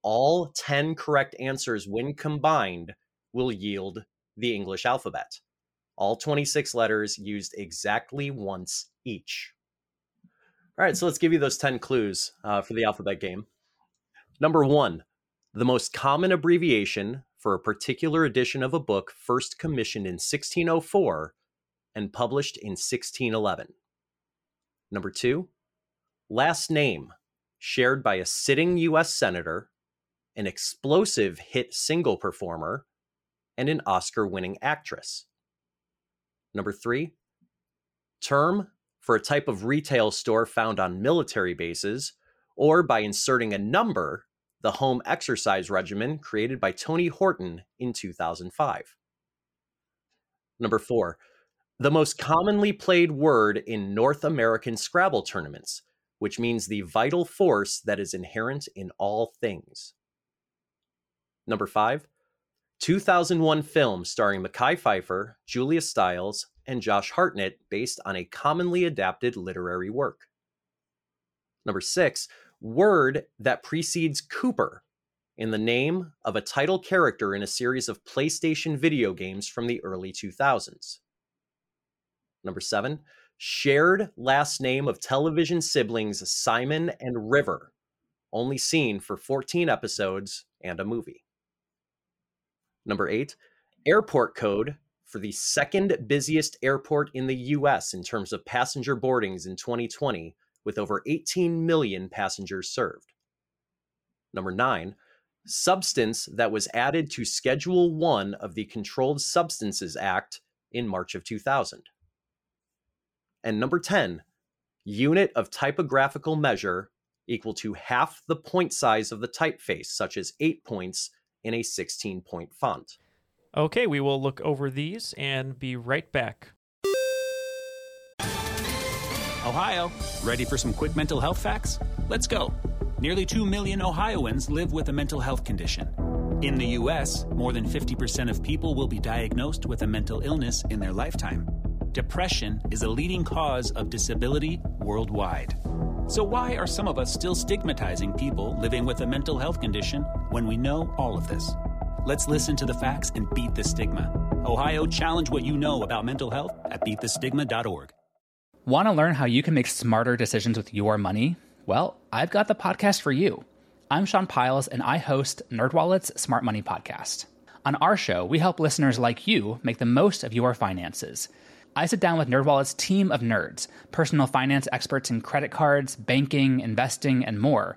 all 10 correct answers, when combined, will yield the English alphabet. All 26 letters used exactly once each. All right, so let's give you those 10 clues uh, for the alphabet game. Number one, the most common abbreviation for a particular edition of a book first commissioned in 1604 and published in 1611. Number two, last name shared by a sitting U.S. Senator, an explosive hit single performer, and an Oscar winning actress. Number three, term for a type of retail store found on military bases, or by inserting a number, the home exercise regimen created by Tony Horton in 2005. Number four, the most commonly played word in North American Scrabble tournaments, which means the vital force that is inherent in all things. Number five, 2001 film starring Mekhi Phifer, Julia Stiles, and Josh Hartnett based on a commonly adapted literary work. Number six, word that precedes Cooper in the name of a title character in a series of PlayStation video games from the early 2000s. Number seven, shared last name of television siblings Simon and River, only seen for 14 episodes and a movie. Number eight, airport code for the second busiest airport in the US in terms of passenger boardings in 2020, with over 18 million passengers served. Number nine, substance that was added to Schedule 1 of the Controlled Substances Act in March of 2000. And number 10, unit of typographical measure equal to half the point size of the typeface, such as 8 points in a 16 point font. Okay, we will look over these and be right back. Ohio, ready for some quick mental health facts? Let's go. Nearly 2 million Ohioans live with a mental health condition. In the U.S., more than 50% of people will be diagnosed with a mental illness in their lifetime. Depression is a leading cause of disability worldwide. So, why are some of us still stigmatizing people living with a mental health condition when we know all of this? Let's listen to the facts and beat the stigma. Ohio, challenge what you know about mental health at beatthestigma.org. Want to learn how you can make smarter decisions with your money? Well, I've got the podcast for you. I'm Sean Pyles, and I host NerdWallet's Smart Money Podcast. On our show, we help listeners like you make the most of your finances. I sit down with NerdWallet's team of nerds, personal finance experts in credit cards, banking, investing, and more.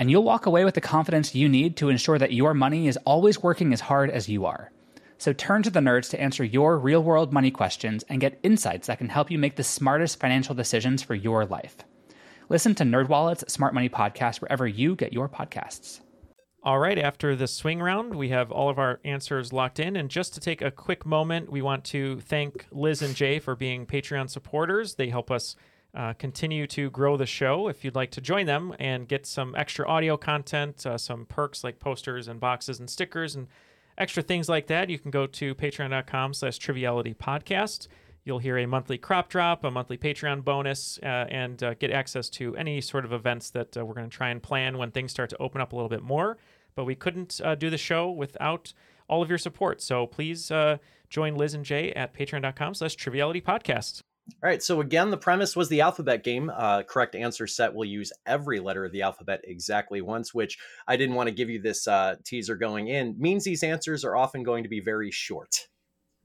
And you'll walk away with the confidence you need to ensure that your money is always working as hard as you are. So turn to the nerds to answer your real world money questions and get insights that can help you make the smartest financial decisions for your life. Listen to NerdWallet's Smart Money Podcast wherever you get your podcasts. All right, after the swing round, we have all of our answers locked in. And just to take a quick moment, we want to thank Liz and Jay for being Patreon supporters. They help us uh, continue to grow the show. If you'd like to join them and get some extra audio content, uh, some perks like posters and boxes and stickers and extra things like that, you can go to patreon.com slash triviality podcast. You'll hear a monthly crop drop, a monthly Patreon bonus, uh, and uh, get access to any sort of events that uh, we're going to try and plan when things start to open up a little bit more. But we couldn't uh, do the show without all of your support. So please join Liz and Jay at patreon.com slash triviality podcast. All right, so again, the premise was the alphabet game. Uh, correct answer set will use every letter of the alphabet exactly once, which I didn't want to give you this uh, teaser going in. Means these answers are often going to be very short.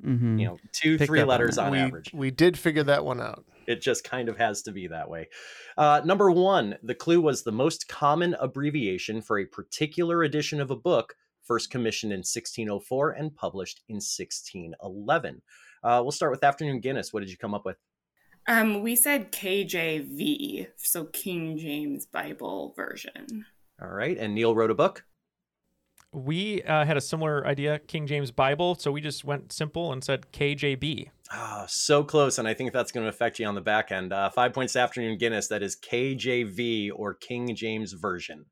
Mm-hmm. You know, two, Picked three up on letters on we, average. we did figure that one out. It just kind of has to be that way. Uh, number one, the clue was the most common abbreviation for a particular edition of a book, first commissioned in 1604 and published in 1611. Uh, we'll start with Afternoon Guinness. What did you come up with? Um, we said KJV, so King James Bible version. All right, and Neil wrote a book. We uh, had a similar idea, King James Bible, so we just went simple and said KJB. Ah, so close, and I think that's going to affect you on the back end. Uh, five points to Afternoon Guinness. That is KJV or King James Version.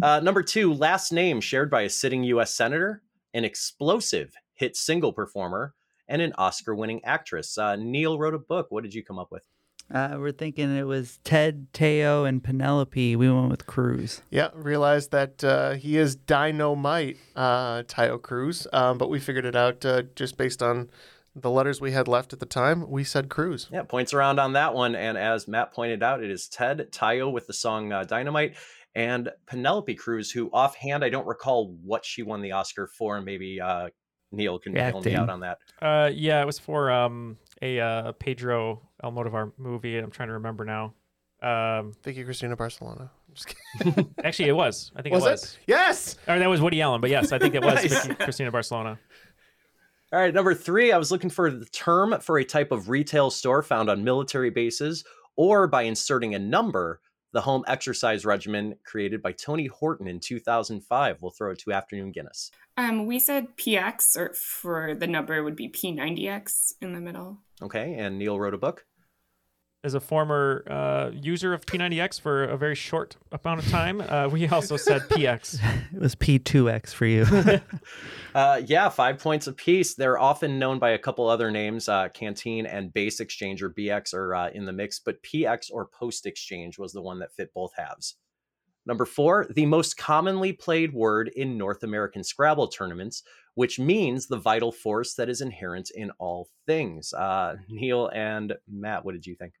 Uh, number two, last name shared by a sitting U.S. senator, an explosive hit single performer, and an Oscar-winning actress. Uh, Neil wrote a book. What did you come up with? Uh, we're thinking it was Ted, Taio, and Penelope. We went with Cruz. Yeah, realized that uh, he is dynamite, uh, Taio Cruz, um, but we figured it out uh, just based on the letters we had left at the time. We said Cruz. Yeah, points around on that one. And as Matt pointed out, it is Ted Taio with the song uh, Dynamite and Penelope Cruz, who offhand, I don't recall what she won the Oscar for. And maybe uh, Neil can bail me out on that. Uh, yeah, it was for um, a uh, Pedro Almodovar movie. I'm trying to remember now. Um, Thank you, Christina Barcelona. I'm just kidding. actually, it was. I think Was it it? was. Yes. Or that was Woody Allen, but yes, I think it was Nice. Vicky Cristina Barcelona. All right, number three, I was looking for the term for a type of retail store found on military bases or by inserting a number, the home exercise regimen created by Tony Horton in 2005. We'll throw it to Afternoon Guinness. Um, we said PX, or for the number would be P90X in the middle. Okay, and Neil wrote a book. As a former uh, user of P90X for a very short amount of time, uh, we also said PX. It was P2X for you. Uh, yeah, five points apiece. They're often known by a couple other names. Uh, Canteen and Base Exchange or BX are uh, in the mix, but PX or Post Exchange was the one that fit both halves. Number four, the most commonly played word in North American Scrabble tournaments, which means the vital force that is inherent in all things. Uh, Neil and Matt, what did you think?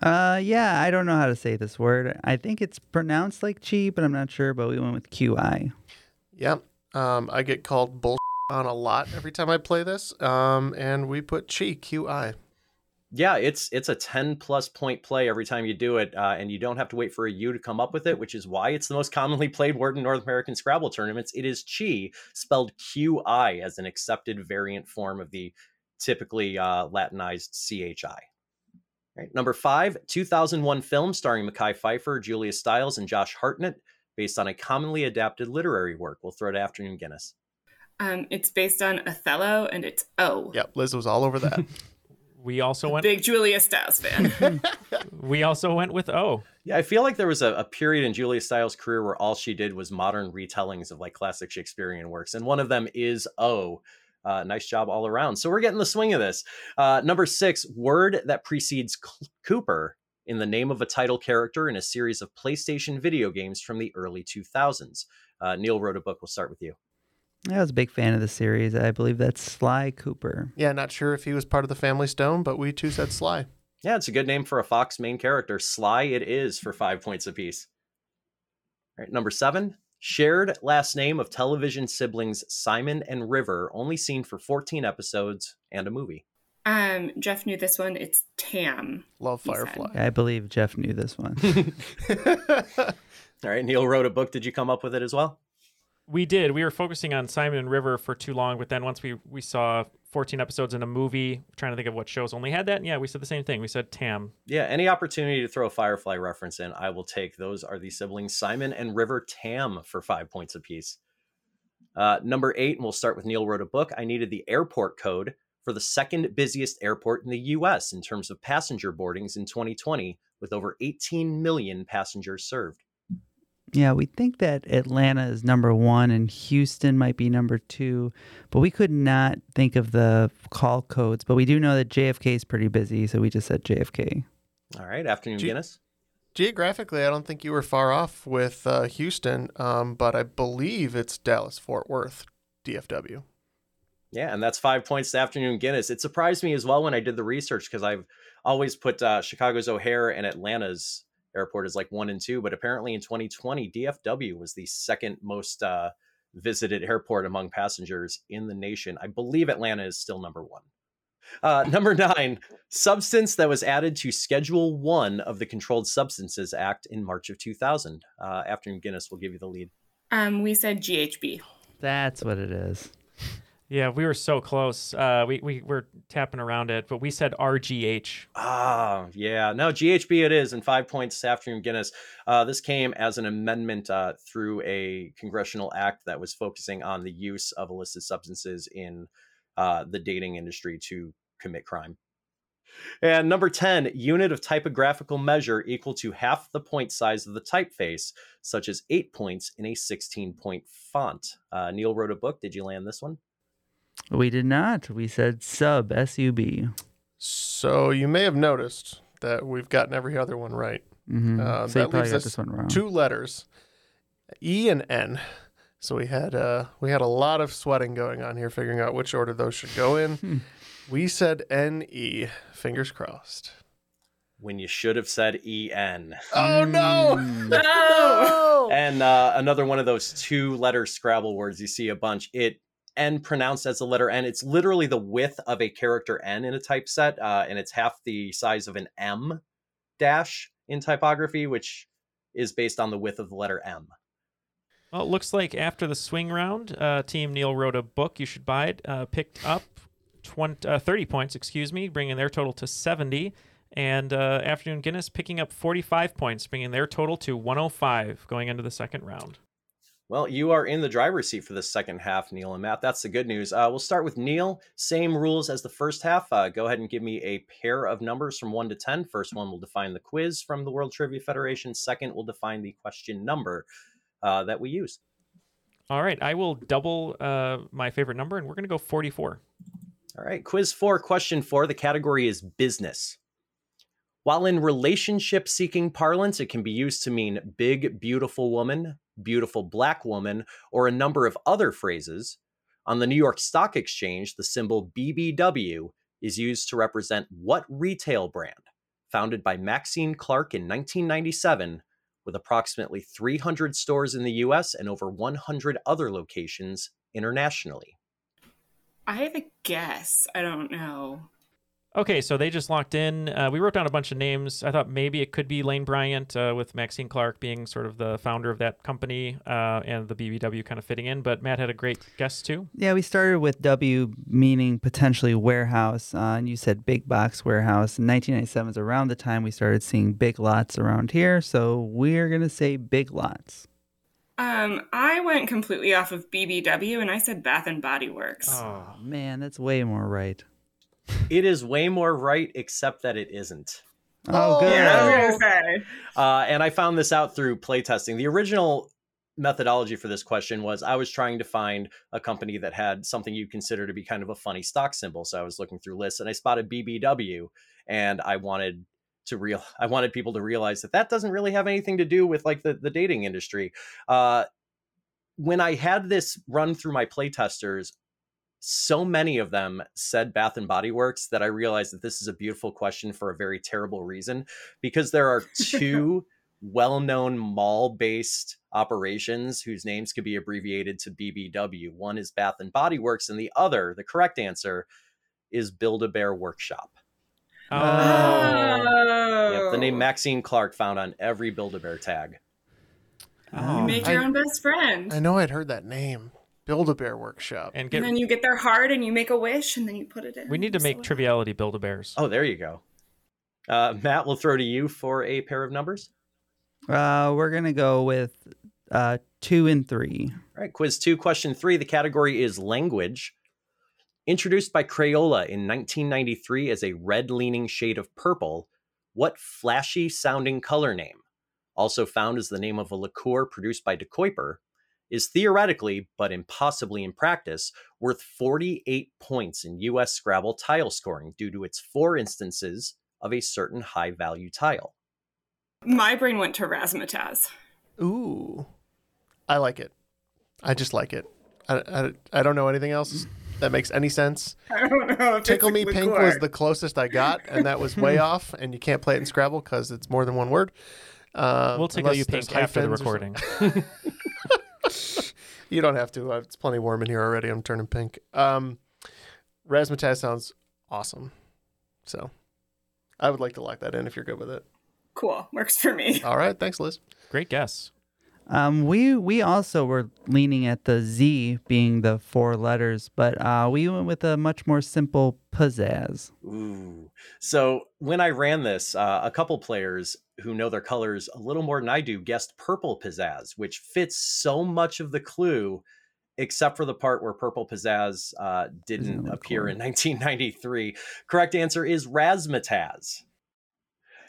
Uh, yeah, I don't know how to say this word. I think it's pronounced like chi, but I'm not sure. But we went with QI. Yeah. Um, I get called bull on a lot every time I play this. Um, and we put Chi, Q-I. Yeah, it's it's a 10 plus point play every time you do it, uh, and you don't have to wait for a U to come up with it, which is why it's the most commonly played word in North American Scrabble tournaments. It is chi, spelled Q I, as an accepted variant form of the typically uh, Latinized CHI. Right. Number five, 2001 film starring Mekhi Phifer, Julia Stiles, and Josh Hartnett, based on a commonly adapted literary work. We'll throw it to Afternoon Guinness. Um, it's based on Othello, and it's O. Yep, Liz was all over that. We also went. Big Julia Stiles fan. We also went with O. Yeah, I feel like there was a, a period in Julia Stiles' career where all she did was modern retellings of like classic Shakespearean works, and one of them is O. Uh, nice job all around. So we're getting the swing of this. Uh, number six, word that precedes C- Cooper in the name of a title character in a series of PlayStation video games from the early 2000s. Uh, Neil wrote a book. We'll start with you. I was a big fan of the series. I believe that's Sly Cooper. yeah, not sure if he was part of the Family Stone, but we too said Sly. Yeah, it's a good name for a Fox main character. Sly it is for five points apiece. All right, number seven, shared last name of television siblings Simon and River, only seen for 14 episodes and a movie. um, Jeff knew this one. It's Tam. Love. Firefly. I believe Jeff knew this one. All right, Neil wrote a book. Did you come up with it as well? We did. We were focusing on Simon and River for too long, but then once we we saw 14 episodes in a movie, trying to think of what shows only had that, and yeah, we said the same thing. We said Tam. Yeah, any opportunity to throw a Firefly reference in, I will take. Those are the siblings Simon and River Tam for five points apiece. Uh, number eight, and we'll start with Neil wrote a book. I needed the airport code for the second busiest airport in the U.S. in terms of passenger boardings in 2020, with over 18 million passengers served. Yeah, we think that Atlanta is number one and Houston might be number two, but we could not think of the call codes. But we do know that JFK is pretty busy, so we just said JFK. All right, afternoon Gee- Guinness. Geographically, I don't think you were far off with uh, Houston, um, but I believe it's Dallas Fort Worth, DFW. Yeah, and that's five points to afternoon Guinness. It surprised me as well when I did the research because I've always put uh, Chicago's O'Hare and Atlanta's airport is like one and two, but apparently in 2020, DFW was the second most uh, visited airport among passengers in the nation. I believe Atlanta is still number one. Uh, number nine, substance that was added to Schedule One of the Controlled Substances Act in March of 2000. Uh, Afternoon Guinness will give you the lead. Um, we said GHB. That's what it is. Yeah, we were so close. Uh, we we were tapping around it, but we said RGH. Ah, yeah. No, GHB it is, and five points afternoon Guinness. Uh, this came as an amendment uh, through a congressional act that was focusing on the use of illicit substances in uh, the dating industry to commit crime. And number 10, unit of typographical measure equal to half the point size of the typeface, such as eight points in a 16 point font. Uh, Neil wrote a book. Did you land this one? We did not. We said sub, S U B. So you may have noticed that we've gotten every other one right. Mhm. Uh, So that probably leaves got us this one wrong. two letters, E and N. So we had uh, we had a lot of sweating going on here, figuring out which order those should go in. Hmm. we said N E. Fingers crossed. When you should have said EN. Oh no! No! And uh, another one of those two letter Scrabble words you see a bunch. It N pronounced as the letter N. It's literally the width of a character N in a typeset, uh, and it's half the size of an M dash in typography, which is based on the width of the letter M. Well, it looks like after the swing round, uh, Team Neil wrote a book. You should buy it. Uh, picked up 20, uh, 30 points, excuse me, bringing their total to 70. And uh, Afternoon Guinness picking up 45 points, bringing their total to 105 going into the second round. Well, you are in the driver's seat for the second half, Neil and Matt. That's the good news. Uh, we'll start with Neil. Same rules as the first half. Uh, go ahead and give me a pair of numbers from 1 to 10. First one will define the quiz from the World Trivia Federation. Second will define the question number uh, that we use. All right, I will double uh, my favorite number, and we're going to go 44. All right, quiz four, question four. The category is business. While in relationship seeking parlance, it can be used to mean big, beautiful woman, beautiful black woman, or a number of other phrases. On the New York Stock Exchange, the symbol BBW is used to represent what retail brand? Founded by Maxine Clark in 1997, with approximately 300 stores in the US and over 100 other locations internationally. I have a guess. I don't know. Okay, so they just locked in. Uh, we wrote down a bunch of names. I thought maybe it could be Lane Bryant, uh, with Maxine Clark being sort of the founder of that company, uh, and the BBW kind of fitting in. But Matt had a great guess too. Yeah, we started with W meaning potentially warehouse, uh, and you said big box warehouse. And 1997 is around the time we started seeing big lots around here, so we're gonna say big lots. Um, I went completely off of BBW and I said Bath and Body Works. Oh man, that's way more right. It is way more right, except that it isn't. Oh, good. Yeah, I was gonna say. Uh, and I found this out through playtesting. The original methodology for this question was I was trying to find a company that had something you consider to be kind of a funny stock symbol. So I was looking through lists and I spotted BBW, and I wanted to real I wanted people to realize that that doesn't really have anything to do with like the the dating industry. Uh, when I had this run through my playtesters, so many of them said Bath and Body Works that I realized that this is a beautiful question for a very terrible reason because there are two well-known mall-based operations whose names could be abbreviated to BBW. One is Bath and Body Works and the other, the correct answer is Build-A-Bear Workshop. Oh. Yep, the name oh. Maxine Clark found on every Build-A-Bear tag. Oh, you make your I- own best friend. I know I'd heard that name. Build a Bear Workshop. And And get then you get their heart and you make a wish and then you put it in. we need to make Triviality Build a Bears. Oh, there you go. Uh, Matt, we'll throw to you for a pair of numbers. Uh, we're gonna go with uh, two and three. All right, quiz two, question three. The category is language. Introduced by Crayola in 1993 as a red leaning shade of purple, what flashy sounding color name, also found as the name of a liqueur produced by De Kuyper, is theoretically, but impossibly in practice, worth 48 points in US Scrabble tile scoring due to its four instances of a certain high value tile? My brain went to razzmatazz. Ooh, I like it. I just like it. I, I, I don't know anything else that makes any sense. I don't know. If Tickle Me Pink liqueur. was the closest I got, and that was way off. And you can't play it in Scrabble because it's more than one word. Uh, We'll tickle unless you pink after the recording. something. you don't have to. Uh, It's plenty warm in here already. I'm turning pink. Um, Razzmatazz sounds awesome. So I would like to lock that in if you're good with it. Cool. Works for me. All right. Thanks, Liz. Great guess. Um, we we also were leaning at the Z being the four letters, but uh, we went with a much more simple pizzazz. Ooh. So when I ran this, uh, a couple players who know their colors a little more than I do guessed purple pizzazz, which fits so much of the clue, except for the part where purple pizzazz uh, didn't appear in 1993. Correct answer is razzmatazz.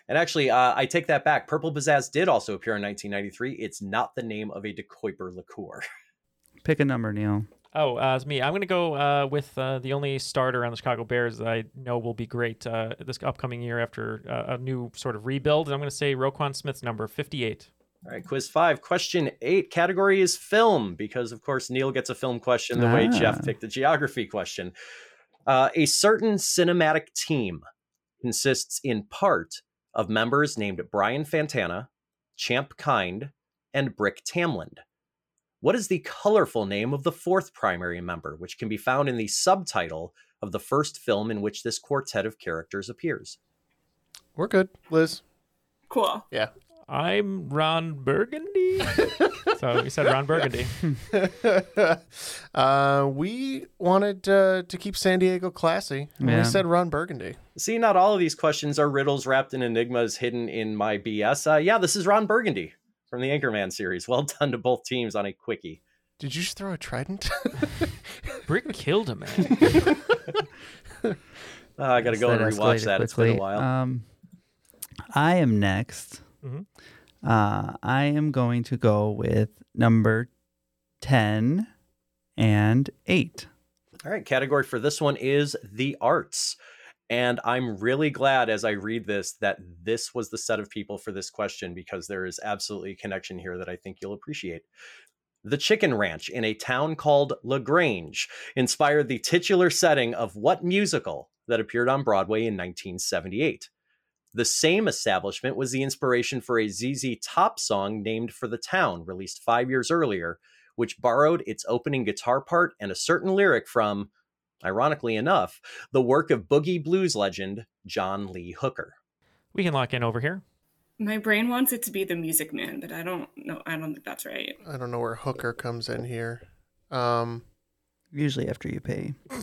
And actually, uh, I take that back. Purple pizzazz did also appear in 1993. It's not the name of a De Kuyper liqueur. Pick a number, Neil. Oh, uh, it's me. I'm going to go uh, with uh, the only starter on the Chicago Bears that I know will be great uh, this upcoming year after uh, a new sort of rebuild. And I'm going to say Roquan Smith's number 58. All right, quiz five. Question eight. Category is film because, of course, Neil gets a film question the way Jeff Ah. picked the geography question. Uh, a certain cinematic team consists in part of members named Brian Fantana, Champ Kind, and Brick Tamland. What is the colorful name of the fourth primary member, which can be found in the subtitle of the first film in which this quartet of characters appears? We're good, Liz. Cool. Yeah. I'm Ron Burgundy. so you said Ron Burgundy. uh, we wanted uh, to keep San Diego classy. and Yeah. We said Ron Burgundy. See, not all of these questions are riddles wrapped in enigmas hidden in my BS. Uh, yeah, this is Ron Burgundy from the Anchorman series. Well done to both teams on a quickie. Did you just throw a trident? Brick killed a man. Uh, I got to go and That rewatch escalated that. It's been a quickly. while. Um, I am next. Mhm. Uh, I am going to go with number 10 and 8. All right, category for this one is the arts. And I'm really glad as I read this that this was the set of people for this question because there is absolutely a connection here that I think you'll appreciate. The Chicken Ranch in a town called La Grange inspired the titular setting of what musical that appeared on Broadway in 1978? The same establishment was the inspiration for a ZZ Top song named for the town, released five years earlier, which borrowed its opening guitar part and a certain lyric from, ironically enough, the work of boogie blues legend John Lee Hooker. We can lock in over here. My brain wants it to be the Music Man, but I don't know. I don't think that's right. I don't know where Hooker comes in here. Um, Usually after you pay.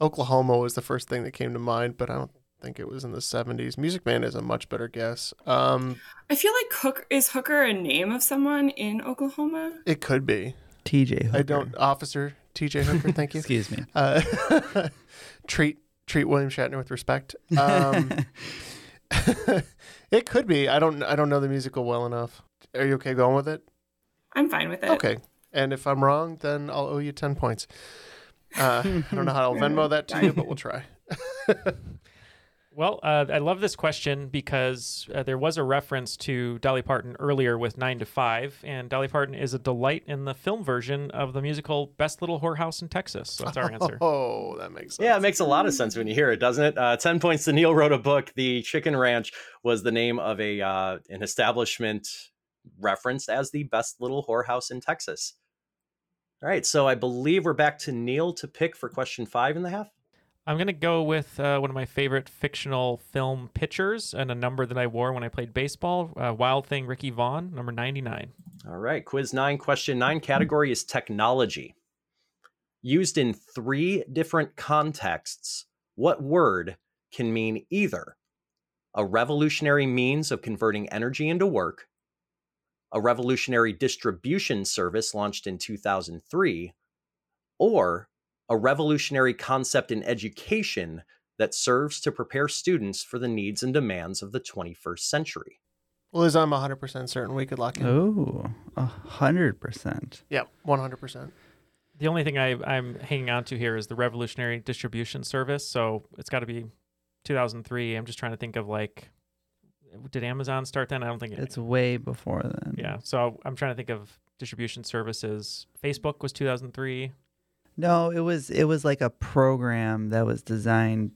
Oklahoma was the first thing that came to mind, but I don't think it was in the 70s. Music Man is a much better guess. Um, I feel like Hook is Hooker a name of someone in Oklahoma. it could be. TJ Hooker. I don't, Officer TJ Hooker, thank you. Excuse me. Uh, treat treat William Shatner with respect. Um, it could be. I don't I don't know the musical well enough. Are you okay going with it? I'm fine with it. Okay. And if I'm wrong, then I'll owe you 10 points. Uh, I don't know how I'll Venmo that to you, but we'll try. Well, uh, I love this question because uh, there was a reference to Dolly Parton earlier with Nine to Five, and Dolly Parton is a delight in the film version of the musical Best Little Whorehouse in Texas. So that's our answer. Oh, that makes sense. Yeah, it makes a lot of sense when you hear it, doesn't it? Uh, Ten points to Neil wrote a book. The Chicken Ranch was the name of a uh, an establishment referenced as the best little whorehouse in Texas. All right, so I believe we're back to Neil to pick for question five and a half. I'm to go with uh, one of my favorite fictional film pitchers and a number that I wore when I played baseball uh, Wild Thing Ricky Vaughn, number 99. All right, quiz nine, question nine. Category is technology. Used in three different contexts, what word can mean either a revolutionary means of converting energy into work, a revolutionary distribution service launched in 2003, or a revolutionary concept in education that serves to prepare students for the needs and demands of the 21st century? Liz, I'm 100% certain we could lock in. Oh, a hundred percent. Yeah, 100%. The only thing I, I'm hanging on to here is the Revolutionary Distribution Service. So it's got to be 2003. I'm just trying to think of like did Amazon start then? I don't think it, It's way before then. Yeah. So I'm trying to think of distribution services. Facebook was 2003. No, it was it was like a program that was designed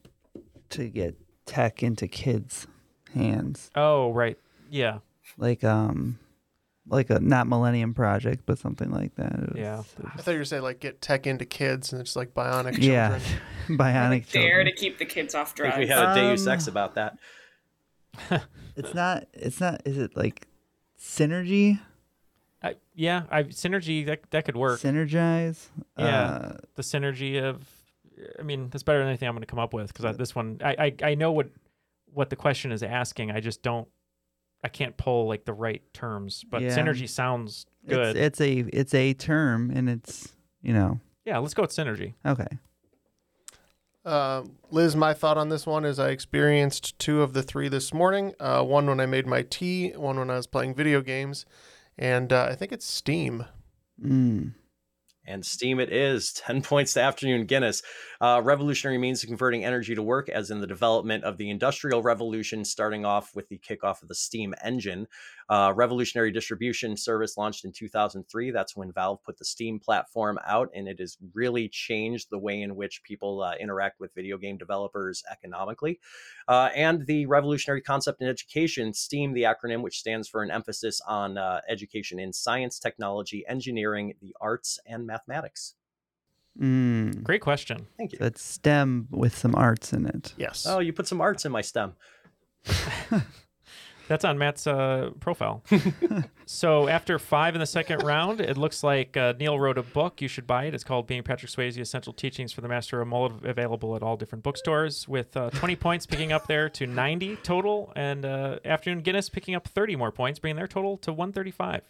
to get tech into kids' hands. Oh, right. Yeah. Like um like a not Millennium Project, but something like that. It was- Yeah. I thought you were saying like get tech into kids and it's like bionic children. Yeah. Bionic Dare children. to keep the kids off drugs. think we had a Deus Um, Ex about that. It's not it's not is it like synergy? I, yeah, I synergy that that could work. Synergize? Yeah, Uh, the synergy of, I mean, that's better than anything I'm going to come up with because this one, I, I I know what what the question is asking. I just don't, I can't pull like the right terms. But Yeah. synergy sounds good. It's, it's a it's a term and it's you know yeah, let's go with synergy. okay. Uh, Liz, my thought on this one is I experienced two of the three this morning. Uh, one when I made my tea, one when I was playing video games, and uh, I think it's Steam. Mm. And Steam it is. 10 points to Afternoon Guinness. Uh, revolutionary means of converting energy to work, as in the development of the Industrial Revolution, starting off with the kickoff of the Steam engine. Uh, revolutionary distribution service launched in 2003. That's when Valve put the Steam platform out, and it has really changed the way in which people uh, interact with video game developers economically. Uh, and the revolutionary concept in education, STEAM, the acronym, which stands for an emphasis on uh, education in science, technology, engineering, the arts, and mathematics. Mm. Great question. Thank you. So it's STEM with some arts in it. Yes. Oh, you put some arts in my STEM. That's on Matt's uh, profile. so after five in the second round, it looks like uh, Neil wrote a book. You should buy it. It's called "Being Patrick Swayze: Essential Teachings for the Master of Mullet," available at all different bookstores. With uh, 20 points, picking up there to 90 total, and uh, Afternoon Guinness picking up 30 more points, bringing their total to 135.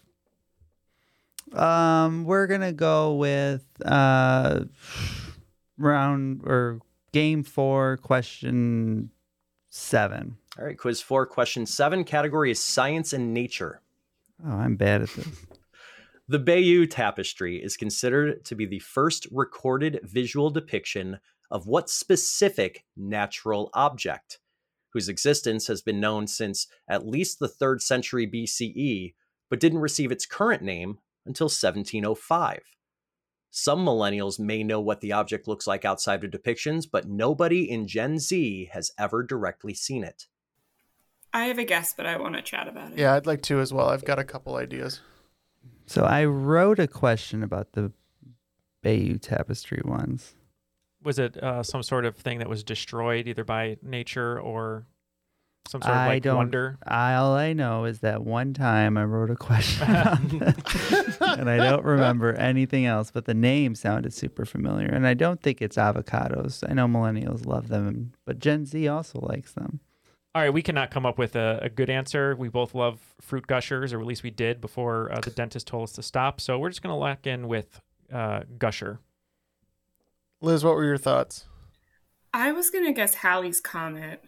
Um, we're gonna go with uh, round or game four, question seven. All right, quiz four, question seven. Category is science and nature. Oh, I'm bad at this. The Bayeux Tapestry is considered to be the first recorded visual depiction of what specific natural object, whose existence has been known since at least the third century BCE, but didn't receive its current name until 1705. Some millennials may know what the object looks like outside of depictions, but nobody in Gen Z has ever directly seen it. I have a guess, but I want to chat about it. Yeah, I'd like to as well. I've got a couple ideas. So I wrote a question about the Bayeux Tapestry ones. Was it uh, some sort of thing that was destroyed either by nature or some sort of I like don't. wonder? I, all I know is that one time I wrote a question, and I don't remember anything else. But the name sounded super familiar, and I don't think it's avocados. I know millennials love them, but Gen Z also likes them. All right, we cannot come up with a, a good answer. We both love fruit gushers, or at least we did before uh, the dentist told us to stop. So we're just going to lock in with uh, gusher. Liz, what were your thoughts? I was gonna guess Halley's Comet.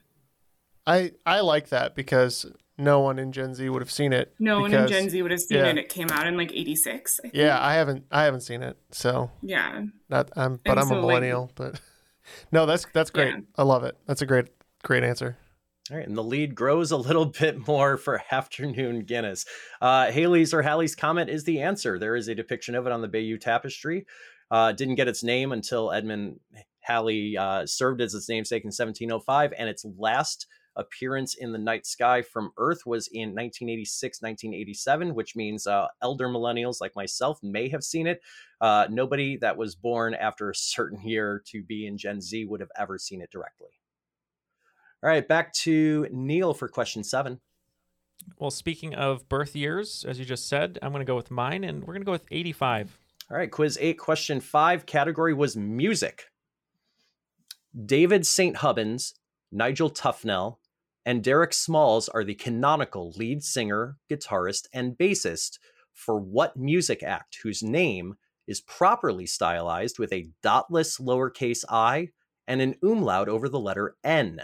I I like that because no one in Gen Z would have seen it. No one in Gen Z would have seen yeah. it. It came out in like '86. I. Yeah, I haven't I haven't seen it, so Yeah. not I'm but And I'm a so, like- millennial. but no, that's that's great. Yeah. I love it. That's a great great answer. All right, and the lead grows a little bit more for afternoon Guinness. Uh, Haley's or Halley's comment is the answer. There is a depiction of it on the Bayeux Tapestry. Uh, didn't get its name until Edmund Halley uh, served as its namesake in 1705, and its last appearance in the night sky from Earth was in 1986, 1987, which means uh, elder millennials like myself may have seen it. Uh, nobody that was born after a certain year to be in Gen Z would have ever seen it directly. All right, back to Neil for question seven. Well, speaking of birth years, as you just said, I'm going to go with mine, and we're going to go with 85. All right, quiz eight, question five. Category was music. David St. Hubbins, Nigel Tufnel, and Derek Smalls are the canonical lead singer, guitarist, and bassist for what music act whose name is properly stylized with a dotless lowercase i and an umlaut over the letter N?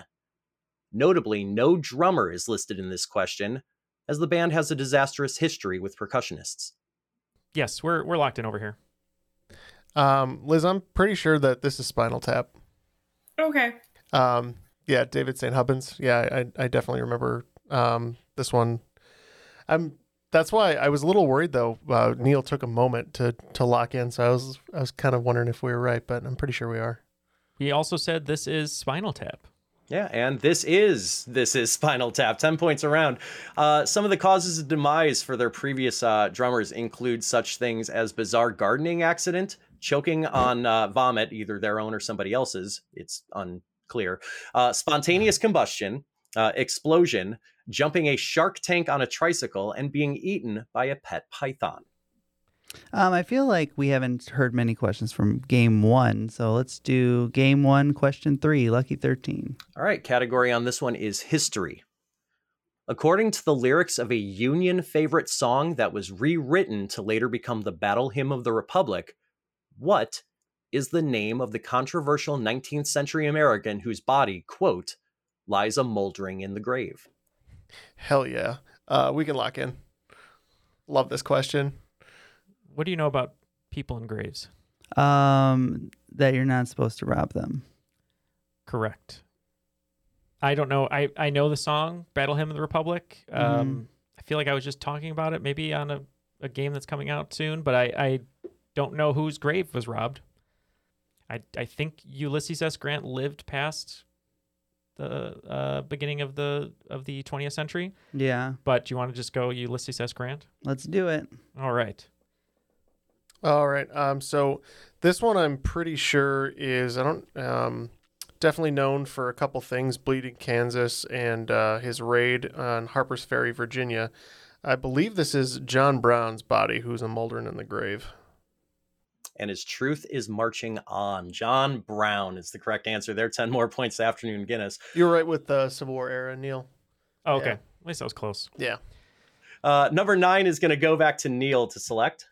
Notably, no drummer is listed in this question, as the band has a disastrous history with percussionists. Yes, we're we're locked in over here. Um, Liz, I'm pretty sure that this is Spinal Tap. Okay. Um, yeah, David St. Hubbins. Yeah, I, I definitely remember Um, this one, I'm. That's why I was a little worried though. Uh, Neil took a moment to to lock in, so I was I was kind of wondering if we were right, but I'm pretty sure we are. He also said this is Spinal Tap. Yeah, and this is this is Spinal Tap. Ten points around. Uh, some of the causes of demise for their previous uh, drummers include such things as bizarre gardening accident, choking on uh, vomit, either their own or somebody else's. It's unclear. Uh, spontaneous combustion, uh, explosion, jumping a shark tank on a tricycle, and being eaten by a pet python. Um, I feel like we haven't heard many questions from game one, so let's do game one, question three, lucky 13. All right, category on this one is history. According to the lyrics of a Union favorite song that was rewritten to later become the Battle Hymn of the Republic, what is the name of the controversial 19th century American whose body, quote, lies a moldering in the grave? Hell yeah. Uh, we can lock in. Love this question. What do you know about people in graves? Um, that you're not supposed to rob them. Correct. I don't know. I, I know the song Battle Hymn of the Republic. Um, I feel like I was just talking about it maybe on a, a game that's coming out soon, but I, I don't know whose grave was robbed. I, I think Ulysses S. Grant lived past the uh, beginning of the of the 20th century. Yeah. But do you want to just go Ulysses S. Grant? Let's do it. All right. All right. Um, so this one I'm pretty sure is I don't um, definitely known for a couple things: Bleeding Kansas and uh, his raid on Harper's Ferry, Virginia. I believe this is John Brown's body, who's a moldering in the grave. And his truth is marching on. John Brown is the correct answer. There, ten more points. Afternoon Guinness. You're right with the Civil War era, Neil. Oh, okay. Yeah. At least I was close. Yeah. Uh, number nine is going to go back to Neil to select.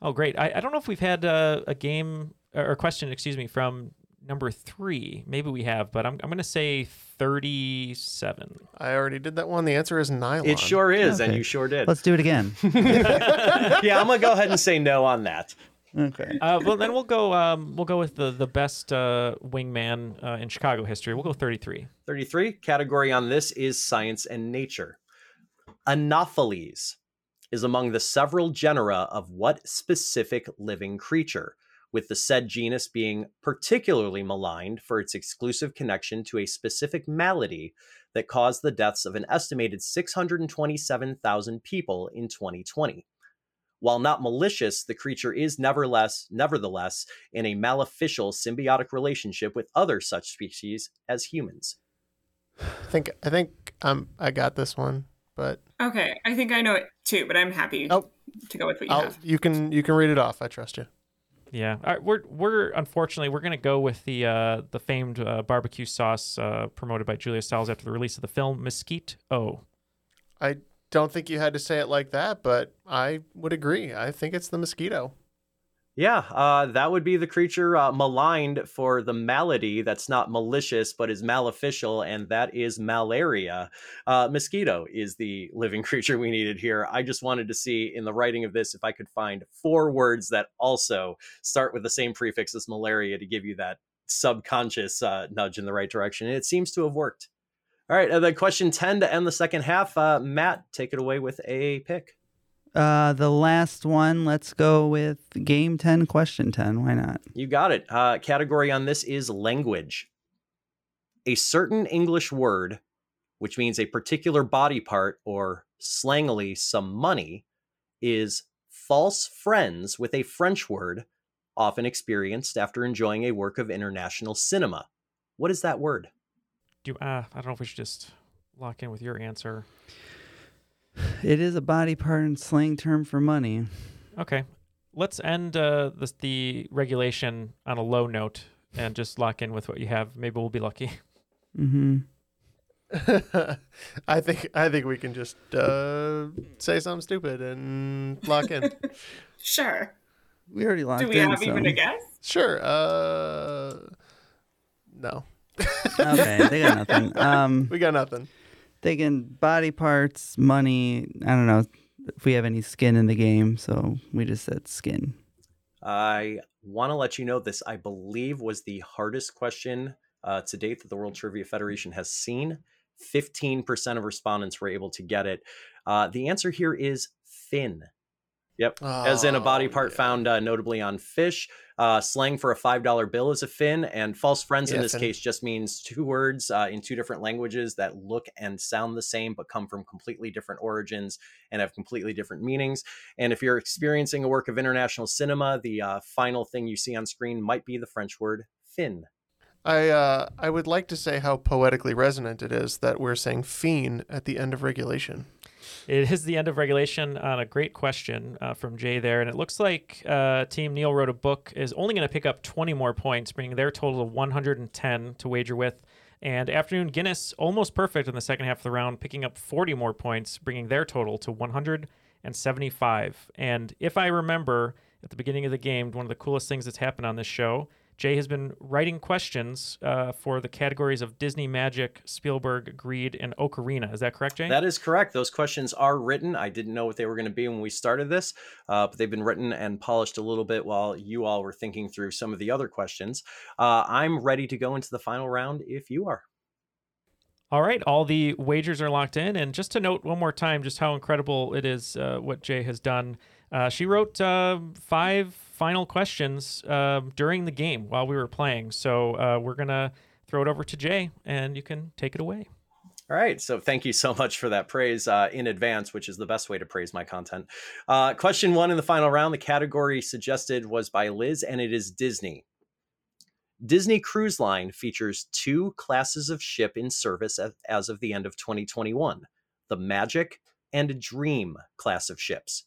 Oh, great. I, I don't know if we've had uh, a game or question, excuse me, from number three. Maybe we have, but I'm, I'm going to say 37. I already did that one. The answer is nylon. It sure is, and you sure did. Let's do it again. yeah, I'm gonna go ahead and say no on that. Okay. Uh, well, then we'll go. Um, we'll go with the the best uh, wingman uh, in Chicago history. We'll go 33. 33 category on this is science and nature. Anopheles is among the several genera of what specific living creature, with the said genus being particularly maligned for its exclusive connection to a specific malady that caused the deaths of an estimated 627,000 people in 2020. While not malicious, the creature is nevertheless, nevertheless in a maleficial symbiotic relationship with other such species as humans. I think I think um I got this one, but Okay, I think I know it too, but I'm happy Oh. to go with what you I'll, have. you can you can read it off. I trust you. Yeah, All right, we're we're unfortunately we're gonna go with the uh, the famed uh, barbecue sauce uh, promoted by Julia Stiles after the release of the film Mesquite O. I don't think you had to say it like that, but I would agree. I think it's the mosquito. Yeah, uh, that would be the creature uh, maligned for the malady that's not malicious but is maleficial, and that is malaria. Uh, mosquito is the living creature we needed here. I just wanted to see in the writing of this if I could find four words that also start with the same prefix as malaria to give you that subconscious uh, nudge in the right direction. And it seems to have worked. All right, then question 10 to end the second half. Uh, Matt, take it away with a pick. Uh, the last one, let's go with game 10, question 10. Why not? You got it. Uh, category on this is language. A certain English word, which means a particular body part or slangily some money, is false friends with a French word, often experienced after enjoying a work of international cinema. What is that word? Do you, uh, I don't know if we should just lock in with your answer. It is a body part and slang term for money. Okay, let's end uh, this, the regulation on a low note and just lock in with what you have. Maybe we'll be lucky. Mm-hmm. I think I think we can just uh, say something stupid and lock in. Sure. We already locked in. Do we in. have even so- a guess? Sure. Uh, no. Okay, they got nothing. Um, we got nothing. Thinking body parts, money. I don't know if we have any skin in the game, so we just said skin. I want to let you know this, I believe, was the hardest question uh, to date that the World Trivia Federation has seen. 15% of respondents were able to get it. Uh, the answer here is fin. Yep. As in a body part found uh, notably on fish. Uh, slang for a $5 bill is a fin, and false friends in this fin. case just means two words uh, in two different languages that look and sound the same but come from completely different origins and have completely different meanings. And if you're experiencing a work of international cinema, the uh, final thing you see on screen might be the French word fin. I uh, I would like to say how poetically resonant it is that we're saying fiend at the end of regulation. It is the end of regulation on a great question uh, from Jay there. And it looks like uh, Team Neil wrote a book is only going to pick up 20 more points, bringing their total to 110 to wager with. And Afternoon Guinness almost perfect in the second half of the round, picking up 40 more points, bringing their total to 175. And if I remember at the beginning of the game, one of the coolest things that's happened on this show, Jay has been writing questions uh, for the categories of Disney Magic, Spielberg, Greed, and Ocarina. Is that correct, Jay? That is correct. Those questions are written. I didn't know what they were going to be when we started this, uh, but they've been written and polished a little bit while you all were thinking through some of the other questions. Uh, I'm ready to go into the final round if you are. All right, all the wagers are locked in. And just to note one more time, just how incredible it is uh, what Jay has done. Uh, she wrote uh, five final questions uh, during the game while we were playing. So uh, we're going to throw it over to Jay and you can take it away. All right. So thank you so much for that praise uh, in advance, which is the best way to praise my content. Uh, question one in the final round. The category suggested was by Liz, and it is Disney. Disney Cruise Line features two classes of ship in service as, as of the end of 2021 the Magic and Dream class of ships.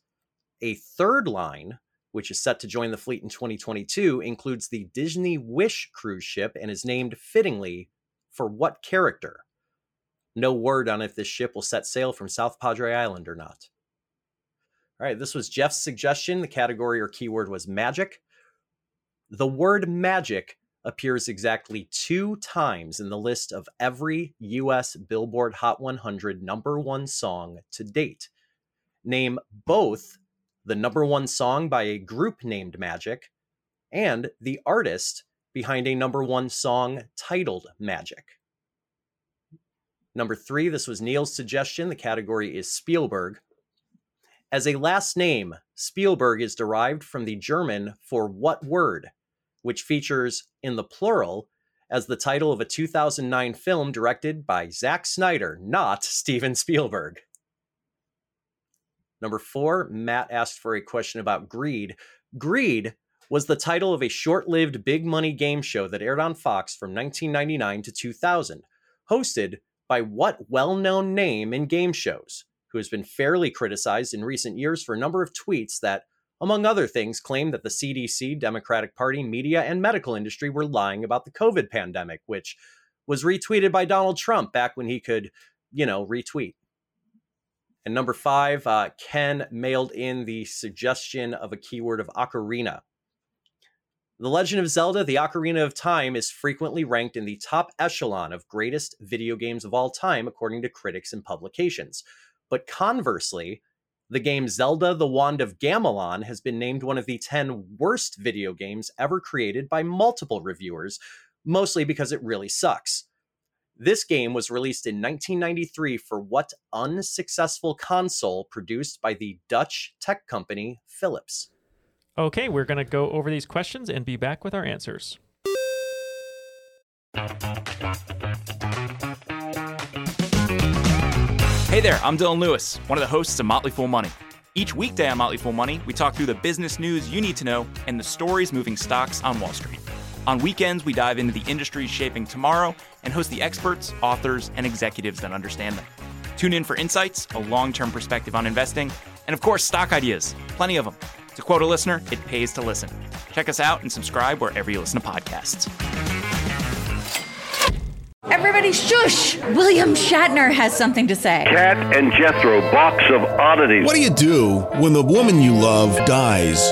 A third line, which is set to join the fleet in 2022, includes the Disney Wish cruise ship and is named fittingly for what character? No word on if this ship will set sail from South Padre Island or not. All right, this was Jeff's suggestion. The category or keyword was magic. The word magic appears exactly two times in the list of every US Billboard Hot 100 number one song to date. Name both the number one song by a group named Magic and the artist behind a number one song titled Magic. Number three, this was Neil's suggestion. The category is Spielberg. As a last name, Spielberg is derived from the German for what word, which features in the plural as the title of a 2009 film directed by Zack Snyder, not Steven Spielberg. Number four, Matt asked for a question about Greed. Greed was the title of a short lived big money game show that aired on Fox from 1999 to 2000, hosted by what well known name in game shows, who has been fairly criticized in recent years for a number of tweets that, among other things, claim that the CDC, Democratic Party, media, and medical industry were lying about the COVID pandemic, which was retweeted by Donald Trump back when he could, you know, retweet. And number five, uh, Ken mailed in the suggestion of a keyword of ocarina. The Legend of Zelda The Ocarina of Time is frequently ranked in the top echelon of greatest video games of all time, according to critics and publications. But conversely, the game Zelda The Wand of Gamelon has been named one of the 10 worst video games ever created by multiple reviewers, mostly because it really sucks. This game was released in 1993 for what unsuccessful console produced by the Dutch tech company Philips? Okay, we're going to go over these questions and be back with our answers. Hey there, I'm Dylan Lewis, one of the hosts of Motley Fool Money. Each weekday on Motley Fool Money, we talk through the business news you need to know and the stories moving stocks on Wall Street. On weekends, we dive into the industries shaping tomorrow and host the experts, authors, and executives that understand them. Tune in for insights, a long term perspective on investing, and of course, stock ideas. Plenty of them. To quote a listener, it pays to listen. Check us out and subscribe wherever you listen to podcasts. Everybody shush! William Shatner has something to say. Kat and Jethro, box of oddities. What do you do when the woman you love dies?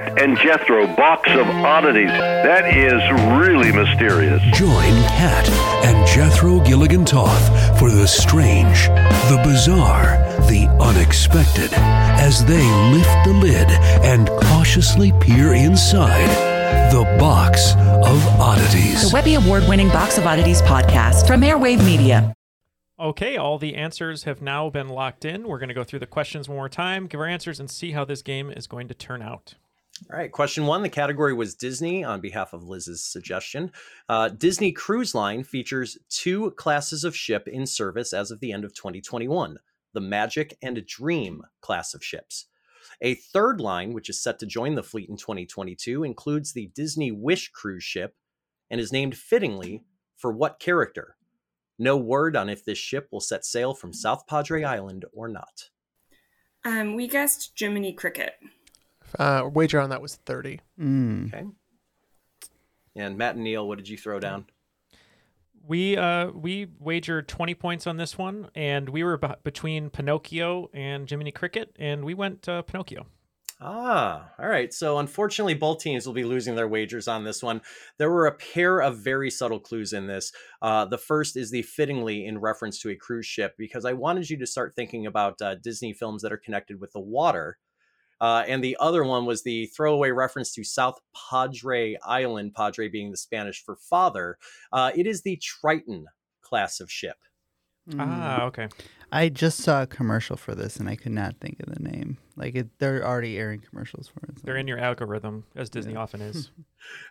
Kat and Jethro box of oddities. That is really mysterious. Join Kat and Jethro Gilligan Toth for the strange, the bizarre, the unexpected as they lift the lid and cautiously peer inside the box of oddities. The Webby Award winning Box of Oddities podcast from Airwave Media. Okay, all the answers have now been locked in. We're going to go through the questions one more time, give our answers, and see how this game is going to turn out. All right, question one. The category was Disney on behalf of Liz's suggestion. Uh, Disney Cruise Line features two classes of ship in service as of the end of 2021 the Magic and Dream class of ships. A third line, which is set to join the fleet in 2022, includes the Disney Wish cruise ship and is named fittingly for what character? No word on if this ship will set sail from South Padre Island or not. Um, we guessed Jiminy Cricket. Uh, wager on that was 30. Okay. And Matt and Neil, what did you throw down? We uh we wagered 20 points on this one, and we were b- between Pinocchio and Jiminy Cricket, and we went uh, Pinocchio. Ah, all right. So unfortunately, both teams will be losing their wagers on this one. There were a pair of very subtle clues in this. Uh, the first is the fittingly in reference to a cruise ship, because I wanted you to start thinking about uh, Disney films that are connected with the water. Uh, and the other one was the throwaway reference to South Padre Island, Padre being the Spanish for father. Uh, it is the Triton class of ship. Ah, okay. I just saw a commercial for this and I could not think of the name. Like it, they're already airing commercials for it. so- They're in your algorithm, as Disney often is.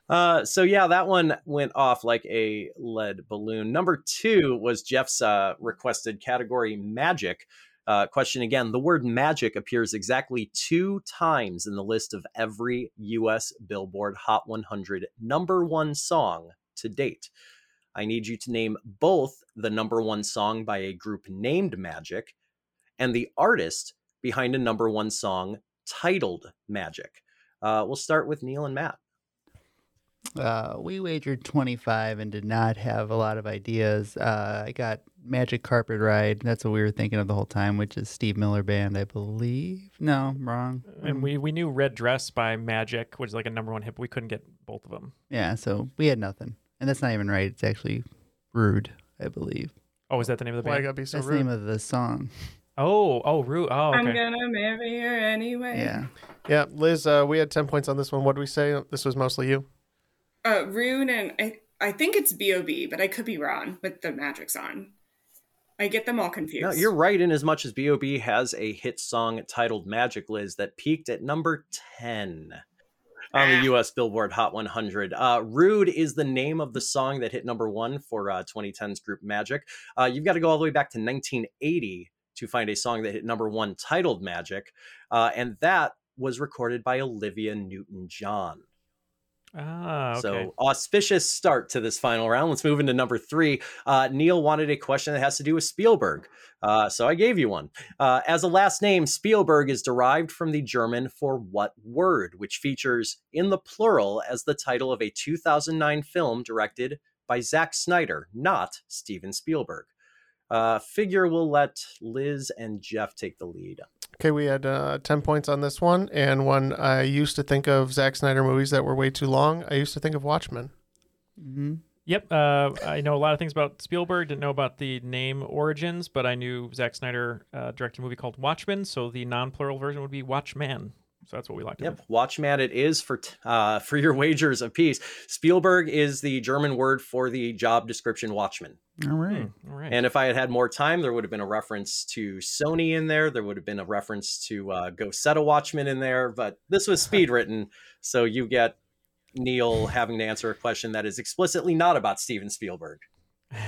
Uh, so yeah, that one went off like a lead balloon. Number two was Jeff's uh, requested category magic. Uh, question again: The word magic appears exactly two times in the list of every U.S. Billboard Hot 100 number one song to date. I need you to name both the number one song by a group named Magic and the artist behind a number one song titled Magic. Uh, we'll start with Neil and Matt. Uh, we wagered 25 and did not have a lot of ideas. Uh, I got Magic Carpet Ride. That's what we were thinking of the whole time, which is Steve Miller Band, I believe. No, I'm wrong. And we, we knew Red Dress by Magic, which is like a number one hit, but we couldn't get both of them. Yeah, so we had nothing. And that's not even right. It's actually Rude, I believe. Oh, is that the name of the Why band? I gotta be so That's the name of the song. Oh, oh, Rude. Oh, okay. I'm gonna marry her anyway. Yeah. Yeah, Liz, uh, we had 10 points on this one. What did we say? This was mostly you. Uh, Rude and I, I think it's B.O.B., but I could be wrong with the magics on. I get them all confused. No, you're right in as much as B.O.B. has a hit song titled Magic Liz that peaked at number 10 on the US Billboard Hot 100. Uh, Rude is the name of the song that hit number one for uh, 2010's group Magic. Uh, you've got to go all the way back to 1980 to find a song that hit number one titled Magic, uh, and that was recorded by Olivia Newton John. Ah, okay. So auspicious start to this final round. Let's move into number three. Uh, Neil wanted a question that has to do with Spielberg, uh, so I gave you one. Uh, as a last name, Spielberg is derived from the German for what word, which features in the plural as the title of a 2009 film directed by Zack Snyder, not Steven Spielberg. Uh, figure we'll let Liz and Jeff take the lead. Okay, we had uh, 10 points on this one. And when I used to think of Zack Snyder movies that were way too long, I used to think of Watchmen. Mm-hmm. Yep. Uh, I know a lot of things about Spielberg. Didn't know about the name origins, but I knew Zack Snyder uh, directed a movie called Watchmen. So the non-plural version would be Watchman. So that's what we locked in. Yep, Watchman it is for t- uh, for your wagers apiece. Spielberg is the German word for the job description Watchman. All right. All right. And if I had had more time, there would have been a reference to Sony in there. There would have been a reference to uh, Go Set a Watchman in there. But this was speed written, so you get Neil having to answer a question that is explicitly not about Steven Spielberg.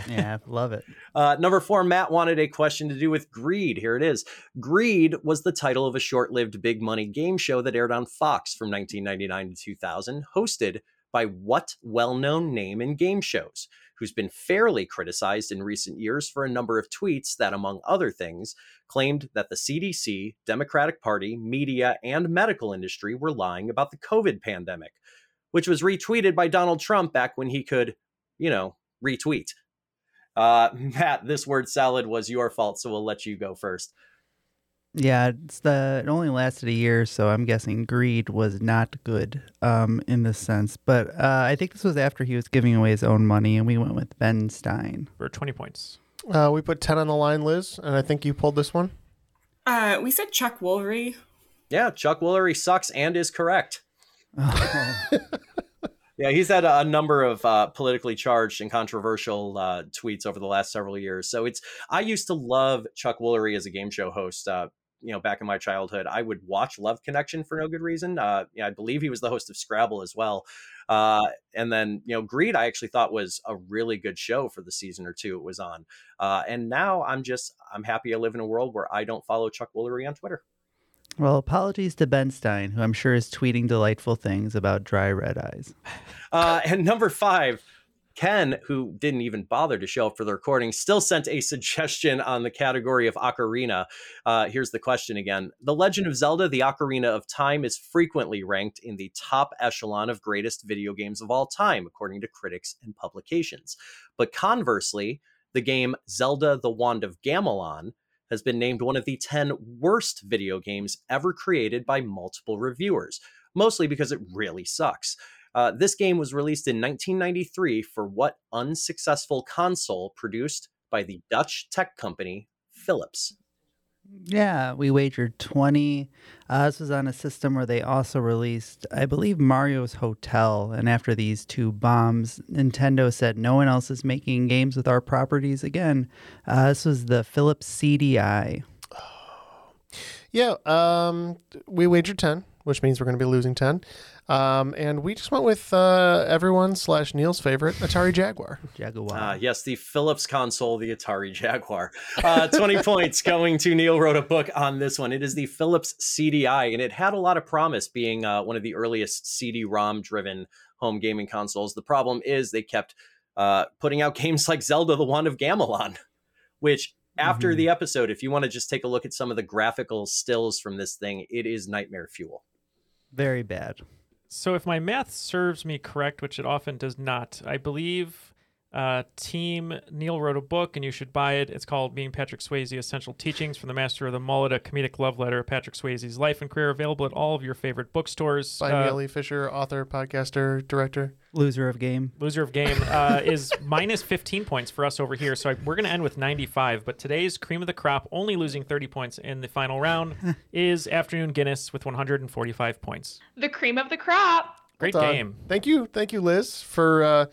Yeah, love it. Uh, number four, Matt wanted a question to do with Greed. Here it is. Greed was the title of a short lived big money game show that aired on Fox from 1999 to 2000, hosted by what well known name in game shows, who's been fairly criticized in recent years for a number of tweets that, among other things, claimed that the CDC, Democratic Party, media, and medical industry were lying about the COVID pandemic, which was retweeted by Donald Trump back when he could, you know, retweet. Uh, Matt, this word salad was your fault, so we'll let you go first. Yeah, it's the it only lasted a year, so I'm guessing greed was not good um, in this sense. But uh, I think this was after he was giving away his own money, and we went with Ben Stein for 20 points. Uh, we put 10 on the line, Liz, and I think you pulled this one. Uh, we said Chuck Woolery. Yeah, Chuck Woolery sucks and is correct. yeah, he's had a, number of uh, politically charged and controversial uh, tweets over the last several years. So it's I used to love Chuck Woolery as a game show host. Uh, you know, back in my childhood, I would watch Love Connection for no good reason. Uh, yeah, I believe he was the host of Scrabble as well. Uh, and then, you know, Greed, I actually thought was a really good show for the season or two it was on. Uh, and now I'm just, I'm happy I live in a world where I don't follow Chuck Woolery on Twitter. Well, apologies to Ben Stein, who I'm sure is tweeting delightful things about dry red eyes. Uh, and number five, Ken, who didn't even bother to show up for the recording, still sent a suggestion on the category of Ocarina. Uh, here's the question again The Legend of Zelda, the Ocarina of Time, is frequently ranked in the top echelon of greatest video games of all time, according to critics and publications. But conversely, the game Zelda The Wand of Gamelon has been named one of the 10 worst video games ever created by multiple reviewers, mostly because it really sucks. Uh, this game was released in 1993 for what unsuccessful console produced by the Dutch tech company Philips? Yeah, we wagered 20. Uh, this was on a system where they also released, I believe, Mario's Hotel. And after these two bombs, Nintendo said no one else is making games with our properties again. Uh, this was the Philips CDI. Yeah, um, we wagered 10, which means we're going to be losing 10. Um, and we just went with uh, everyone slash Neil's favorite Atari Jaguar. Jaguar. Uh, yes, the Philips console, the Atari Jaguar. Uh, 20 points going to Neil wrote a book on this one. It is the Philips CDI, and it had a lot of promise being uh, one of the earliest CD-ROM driven home gaming consoles. The problem is they kept uh, putting out games like Zelda: The Wand of Gamelon, which after mm-hmm. the episode, if you want to just take a look at some of the graphical stills from this thing, it is nightmare fuel. Very bad. So, if my math serves me correct, which it often does not, I believe uh, team Neil wrote a book, and you should buy it. It's called "Being Patrick Swayze: Essential Teachings from the Master of the Mullet: A Comedic Love Letter." Patrick Swayze's life and career available at all of your favorite bookstores. By uh, Neil E. Fisher, author, podcaster, director. Loser of game. Loser of game uh, is minus 15 points for us over here. So I, we're going to end with 95. But today's cream of the crop, only losing 30 points in the final round, is Afternoon Guinness with 145 points. The cream of the crop. Great game. Thank you, thank you, Liz, for uh,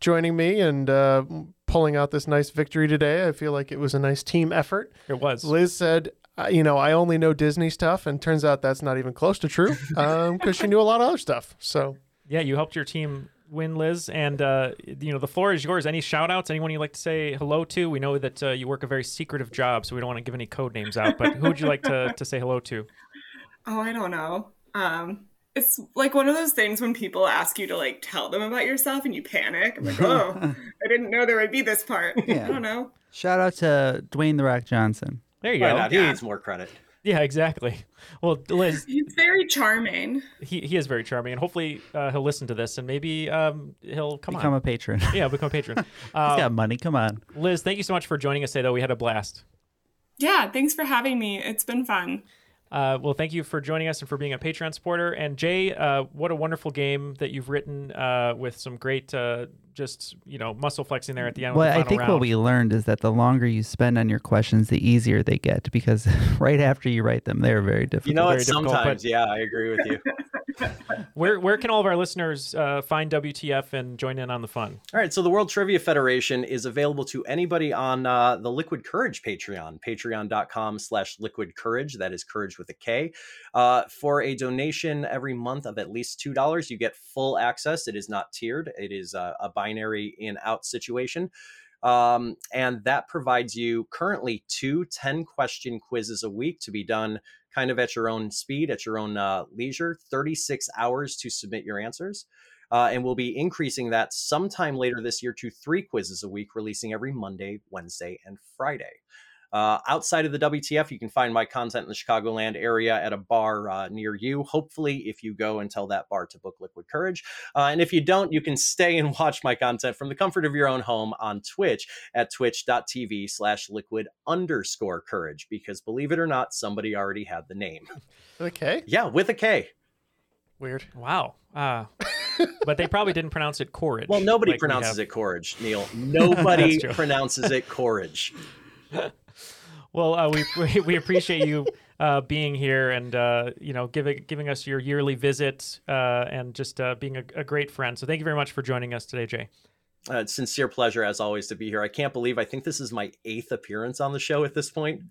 joining me and uh, pulling out this nice victory today. I feel like it was a nice team effort. It was. Liz said, uh, you know, I only know Disney stuff, and turns out that's not even close to true because um, she knew a lot of other stuff. So, yeah, you helped your team win, Liz. And, uh, you know, the floor is yours. Any shout outs? Anyone you'd like to say hello to? We know that uh, you work a very secretive job, so we don't want to give any code names out, but who would you like to, to say hello to? Oh, I don't know. Um, it's like one of those things when people ask you to like tell them about yourself and you panic. I'm like, oh, I didn't know there would be this part. Yeah. I don't know. Shout out to Dwayne the Rock Johnson. There you Why go. Not? He needs more credit. Yeah, exactly. Well, Liz, he's very charming. He he is very charming, and hopefully uh, he'll listen to this and maybe um, he'll come become on. a patron. Yeah, become a patron. Uh, he's got money. Come on, Liz. Thank you so much for joining us today. Though we had a blast. Yeah, thanks for having me. It's been fun. Uh, well, thank you for joining us and for being a Patreon supporter. And Jay, uh, what a wonderful game that you've written uh, with some great, uh, just you know, muscle flexing there at the end. Well, the I think round. what we learned is that the longer you spend on your questions, the easier they get because right after you write them, they're very difficult. You know, very sometimes, yeah, I agree with you. Where where can all of our listeners uh, find WTF and join in on the fun? All right, so the World Trivia Federation is available to anybody on uh, the Liquid Courage Patreon, patreon.com slash liquid courage. That is courage with a K. Uh, for a donation every month of at least $2, you get full access. It is not tiered, it is a binary in out situation. Um, and that provides you currently two 10 question quizzes a week to be done kind of at your own speed, at your own uh, leisure, 36 hours to submit your answers. Uh, and we'll be increasing that sometime later this year to three quizzes a week, releasing every Monday, Wednesday, and Friday. Uh, outside of the WTF, you can find my content in the Chicagoland area at a bar uh, near you. Hopefully, if you go and tell that bar to book Liquid Courage. Uh, and if you don't, you can stay and watch my content from the comfort of your own home on Twitch at twitch.tv slash liquid underscore courage. Because believe it or not, somebody already had the name. Okay. Yeah, with a K. Weird. Wow. Uh, but they probably didn't pronounce it courage. Well, nobody like we pronounces have. it courage, Neil. Nobody pronounces it courage. Well, uh, we, we we appreciate you uh, being here and uh, you know giving giving us your yearly visit uh, and just uh, being a, a great friend. So thank you very much for joining us today, Jay. Uh, sincere pleasure as always to be here. I can't believe I think this is my eighth appearance on the show at this point.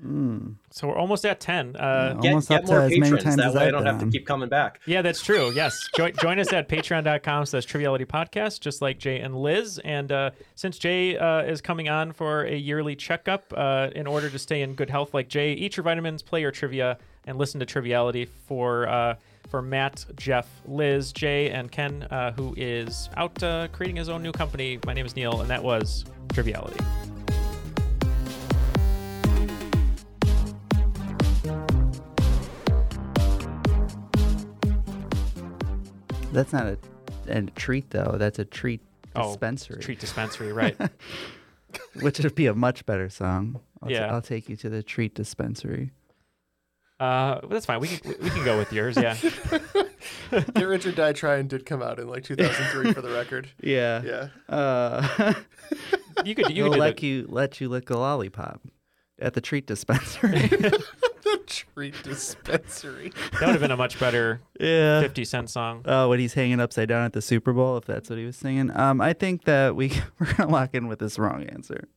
So we're almost at ten. Uh, Get, Almost get up more to as many patrons. times That as way I I've don't have to keep coming back. Yeah, that's true. Yes. Join, join us at patreon.com slash triviality podcast, just like Jay and Liz. And uh, since Jay uh, is coming on for a yearly checkup uh, in order to stay in good health like Jay, eat your vitamins, play your trivia, and listen to Triviality for uh, for Matt, Jeff, Liz, Jay, and Ken, uh, who is out uh, creating his own new company. My name is Neil, and that was Triviality. That's not a, a treat though. That's a treat Oh, dispensary. treat dispensary, right. Which would be a much better song. I'll Yeah. I'll take you to the treat dispensary. Uh, that's fine. We can, we can go with yours. Yeah. Get Rich or Die Trying did come out in like 2003 for the record. Yeah. Yeah. Uh, you could you They'll could do let the- you let you lick a lollipop at the treat dispensary. the treat dispensary. That would have been a much better yeah. 50 cent song. Oh, when he's hanging upside down at the Super Bowl, if that's what he was singing. Um, I think that we we're gonna lock in with this wrong answer.